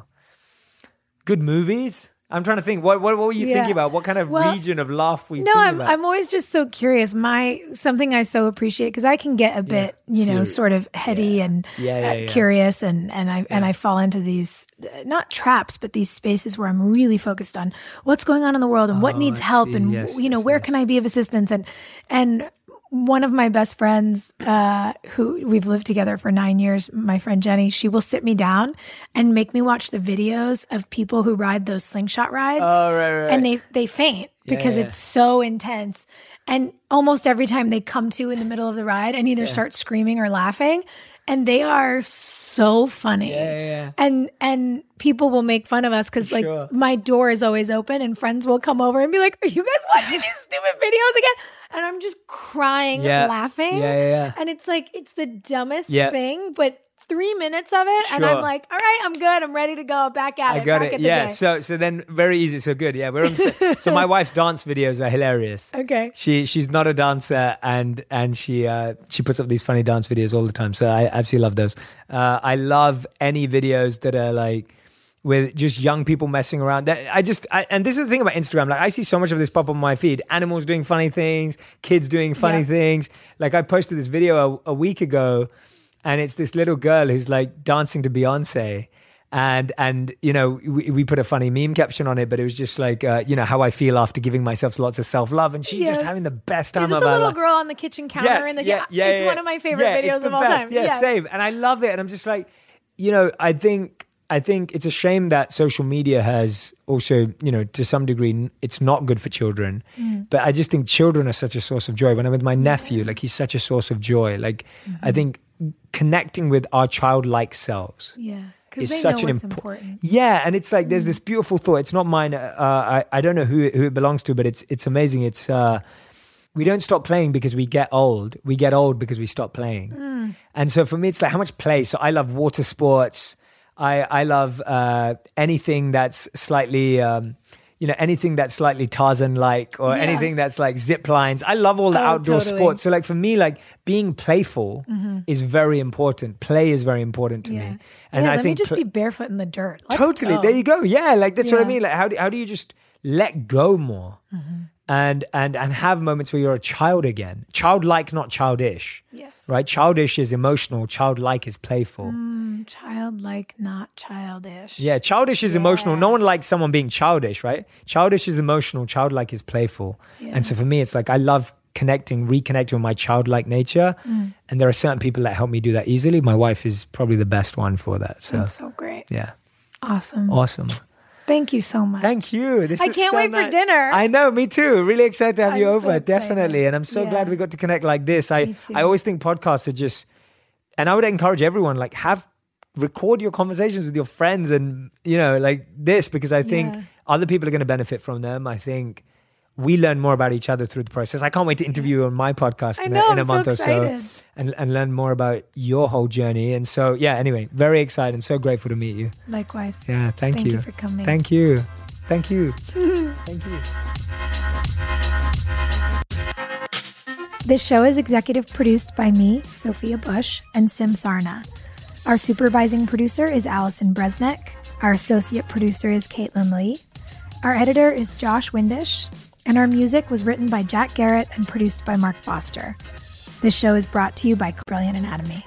[SPEAKER 2] Good movies. I'm trying to think. What what, what were you
[SPEAKER 1] Yeah.
[SPEAKER 2] thinking about? What kind of
[SPEAKER 1] Well,
[SPEAKER 2] region of laugh we?
[SPEAKER 1] No, I'm
[SPEAKER 2] about?
[SPEAKER 1] I'm always just so curious. My something I so appreciate because I can get a bit, you know,
[SPEAKER 2] Serious.
[SPEAKER 1] sort of heady and
[SPEAKER 2] Yeah, yeah,
[SPEAKER 1] uh,
[SPEAKER 2] yeah.
[SPEAKER 1] curious, and and I and I fall into these not traps, but these spaces where I'm really focused on what's going on in the world and what
[SPEAKER 2] Oh,
[SPEAKER 1] needs
[SPEAKER 2] I
[SPEAKER 1] help,
[SPEAKER 2] see.
[SPEAKER 1] and
[SPEAKER 2] Yes,
[SPEAKER 1] you know
[SPEAKER 2] yes,
[SPEAKER 1] where
[SPEAKER 2] yes.
[SPEAKER 1] can I be of assistance, and and one of my best friends, uh, who we've lived together for nine years, my friend Jenny, she will sit me down and make me watch the videos of people who ride those slingshot rides.
[SPEAKER 2] Oh, right, right.
[SPEAKER 1] And they they faint because
[SPEAKER 2] yeah.
[SPEAKER 1] it's so intense. And almost every time they come to in the middle of the ride and either start screaming or laughing. And they are so funny.
[SPEAKER 2] Yeah, yeah, yeah.
[SPEAKER 1] And and people will make fun of us because like
[SPEAKER 2] Sure.
[SPEAKER 1] my door is always open and friends will come over and be like, Are you guys watching these stupid videos again? And I'm just crying, laughing.
[SPEAKER 2] Yeah, yeah, yeah.
[SPEAKER 1] And it's like it's the dumbest thing, but three minutes of it, and I'm like, all right, I'm good. I'm ready to go. Back at
[SPEAKER 2] I
[SPEAKER 1] it.
[SPEAKER 2] got
[SPEAKER 1] back
[SPEAKER 2] it.
[SPEAKER 1] At the
[SPEAKER 2] Yeah.
[SPEAKER 1] day.
[SPEAKER 2] So so then very easy. So good. Yeah. We're on the so my wife's dance videos are hilarious.
[SPEAKER 1] Okay.
[SPEAKER 2] She she's not a dancer and and she uh, she puts up these funny dance videos all the time. So I absolutely love those. Uh, I love any videos that are like with just young people messing around. That I just I, and this is the thing about Instagram. Like I see so much of this pop up on my feed. Animals doing funny things, kids doing funny
[SPEAKER 1] Yeah.
[SPEAKER 2] things. Like I posted this video a, a week ago, and it's this little girl who's like dancing to Beyonce. And and you know we, we put a funny meme caption on it, but it was just like uh, you know how I feel after giving myself lots of self love, and she's
[SPEAKER 1] Yes.
[SPEAKER 2] just having the best time
[SPEAKER 1] Is it
[SPEAKER 2] of
[SPEAKER 1] the
[SPEAKER 2] her
[SPEAKER 1] little
[SPEAKER 2] life.
[SPEAKER 1] girl on the kitchen counter
[SPEAKER 2] Yes,
[SPEAKER 1] in the
[SPEAKER 2] yeah, yeah,
[SPEAKER 1] It's
[SPEAKER 2] yeah.
[SPEAKER 1] one of my favorite
[SPEAKER 2] Yeah,
[SPEAKER 1] videos of all
[SPEAKER 2] best.
[SPEAKER 1] time.
[SPEAKER 2] Yeah,
[SPEAKER 1] Yes.
[SPEAKER 2] same. And I love it. And I'm just like, you know, I think I think it's a shame that social media has also, you know, to some degree, it's not good for children.
[SPEAKER 1] Mm.
[SPEAKER 2] But I just think children are such a source of joy. When I'm with my nephew, like he's such a source of joy. Like
[SPEAKER 1] Mm-hmm.
[SPEAKER 2] I think connecting with our childlike selves
[SPEAKER 1] Yeah. Because
[SPEAKER 2] is such an impo-
[SPEAKER 1] important.
[SPEAKER 2] Yeah, and it's like there's this beautiful thought. It's not mine. Uh, I I don't know who it, who it belongs to, but it's it's amazing. It's uh, we don't stop playing because we get old. We get old because we stop playing. And so for me, it's like how much play. So I love water sports. I I love uh, anything that's slightly. Um, you know anything that's slightly Tarzan like or
[SPEAKER 1] Yeah.
[SPEAKER 2] anything that's like zip lines. I love all the
[SPEAKER 1] Oh,
[SPEAKER 2] outdoor
[SPEAKER 1] totally.
[SPEAKER 2] sports. So like for me, like being playful is very important. Play is very important to
[SPEAKER 1] Mm-hmm. Yeah.
[SPEAKER 2] me. And
[SPEAKER 1] yeah,
[SPEAKER 2] I
[SPEAKER 1] let
[SPEAKER 2] think
[SPEAKER 1] me just
[SPEAKER 2] pl-
[SPEAKER 1] be barefoot in the dirt. Let's
[SPEAKER 2] totally
[SPEAKER 1] go.
[SPEAKER 2] there you go yeah like that's what i mean like how do, how do you just let go more
[SPEAKER 1] Mm-hmm.
[SPEAKER 2] and and and have moments where you're a child again childlike not childish
[SPEAKER 1] Yes.
[SPEAKER 2] Right? Childish is emotional childlike is playful.
[SPEAKER 1] Mm, childlike, not childish.
[SPEAKER 2] yeah childish is emotional. No one likes someone being childish right? Childish is emotional childlike is playful. And so for me it's like i love connecting reconnecting with my childlike nature.
[SPEAKER 1] Mm.
[SPEAKER 2] and there are certain people that help me do that easily. My wife is probably the best one for that so.
[SPEAKER 1] That's so great.
[SPEAKER 2] yeah.
[SPEAKER 1] Awesome.
[SPEAKER 2] awesome
[SPEAKER 1] Thank you so much.
[SPEAKER 2] Thank you. This
[SPEAKER 1] I can't
[SPEAKER 2] so
[SPEAKER 1] wait for dinner.
[SPEAKER 2] I know, me too. Really excited to have you
[SPEAKER 1] I'm so
[SPEAKER 2] over,
[SPEAKER 1] excited.
[SPEAKER 2] definitely. And I'm so glad we got to connect like this. I I always think podcasts are just, and I would encourage everyone like have record your conversations with your friends and you know like this because I think
[SPEAKER 1] Yeah.
[SPEAKER 2] other people are going to benefit from them. I think. We learn more about each other through the process. I can't wait to interview you on my podcast
[SPEAKER 1] I
[SPEAKER 2] in,
[SPEAKER 1] know,
[SPEAKER 2] a, in a
[SPEAKER 1] I'm so
[SPEAKER 2] month or so and, and learn more about your whole journey. And so, yeah, anyway, very excited and so grateful to meet you.
[SPEAKER 1] Likewise.
[SPEAKER 2] Yeah, thank,
[SPEAKER 1] Thank you for coming.
[SPEAKER 2] Thank you. Thank you. thank you.
[SPEAKER 1] This show is executive produced by me, Sophia Bush, and Sim Sarna. Our supervising producer is Allison Bresnick. Our associate producer is Caitlin Lee. Our editor is Josh Windish and our music was written by Jack Garratt and produced by Mark Foster. This show is brought to you by Brilliant Anatomy.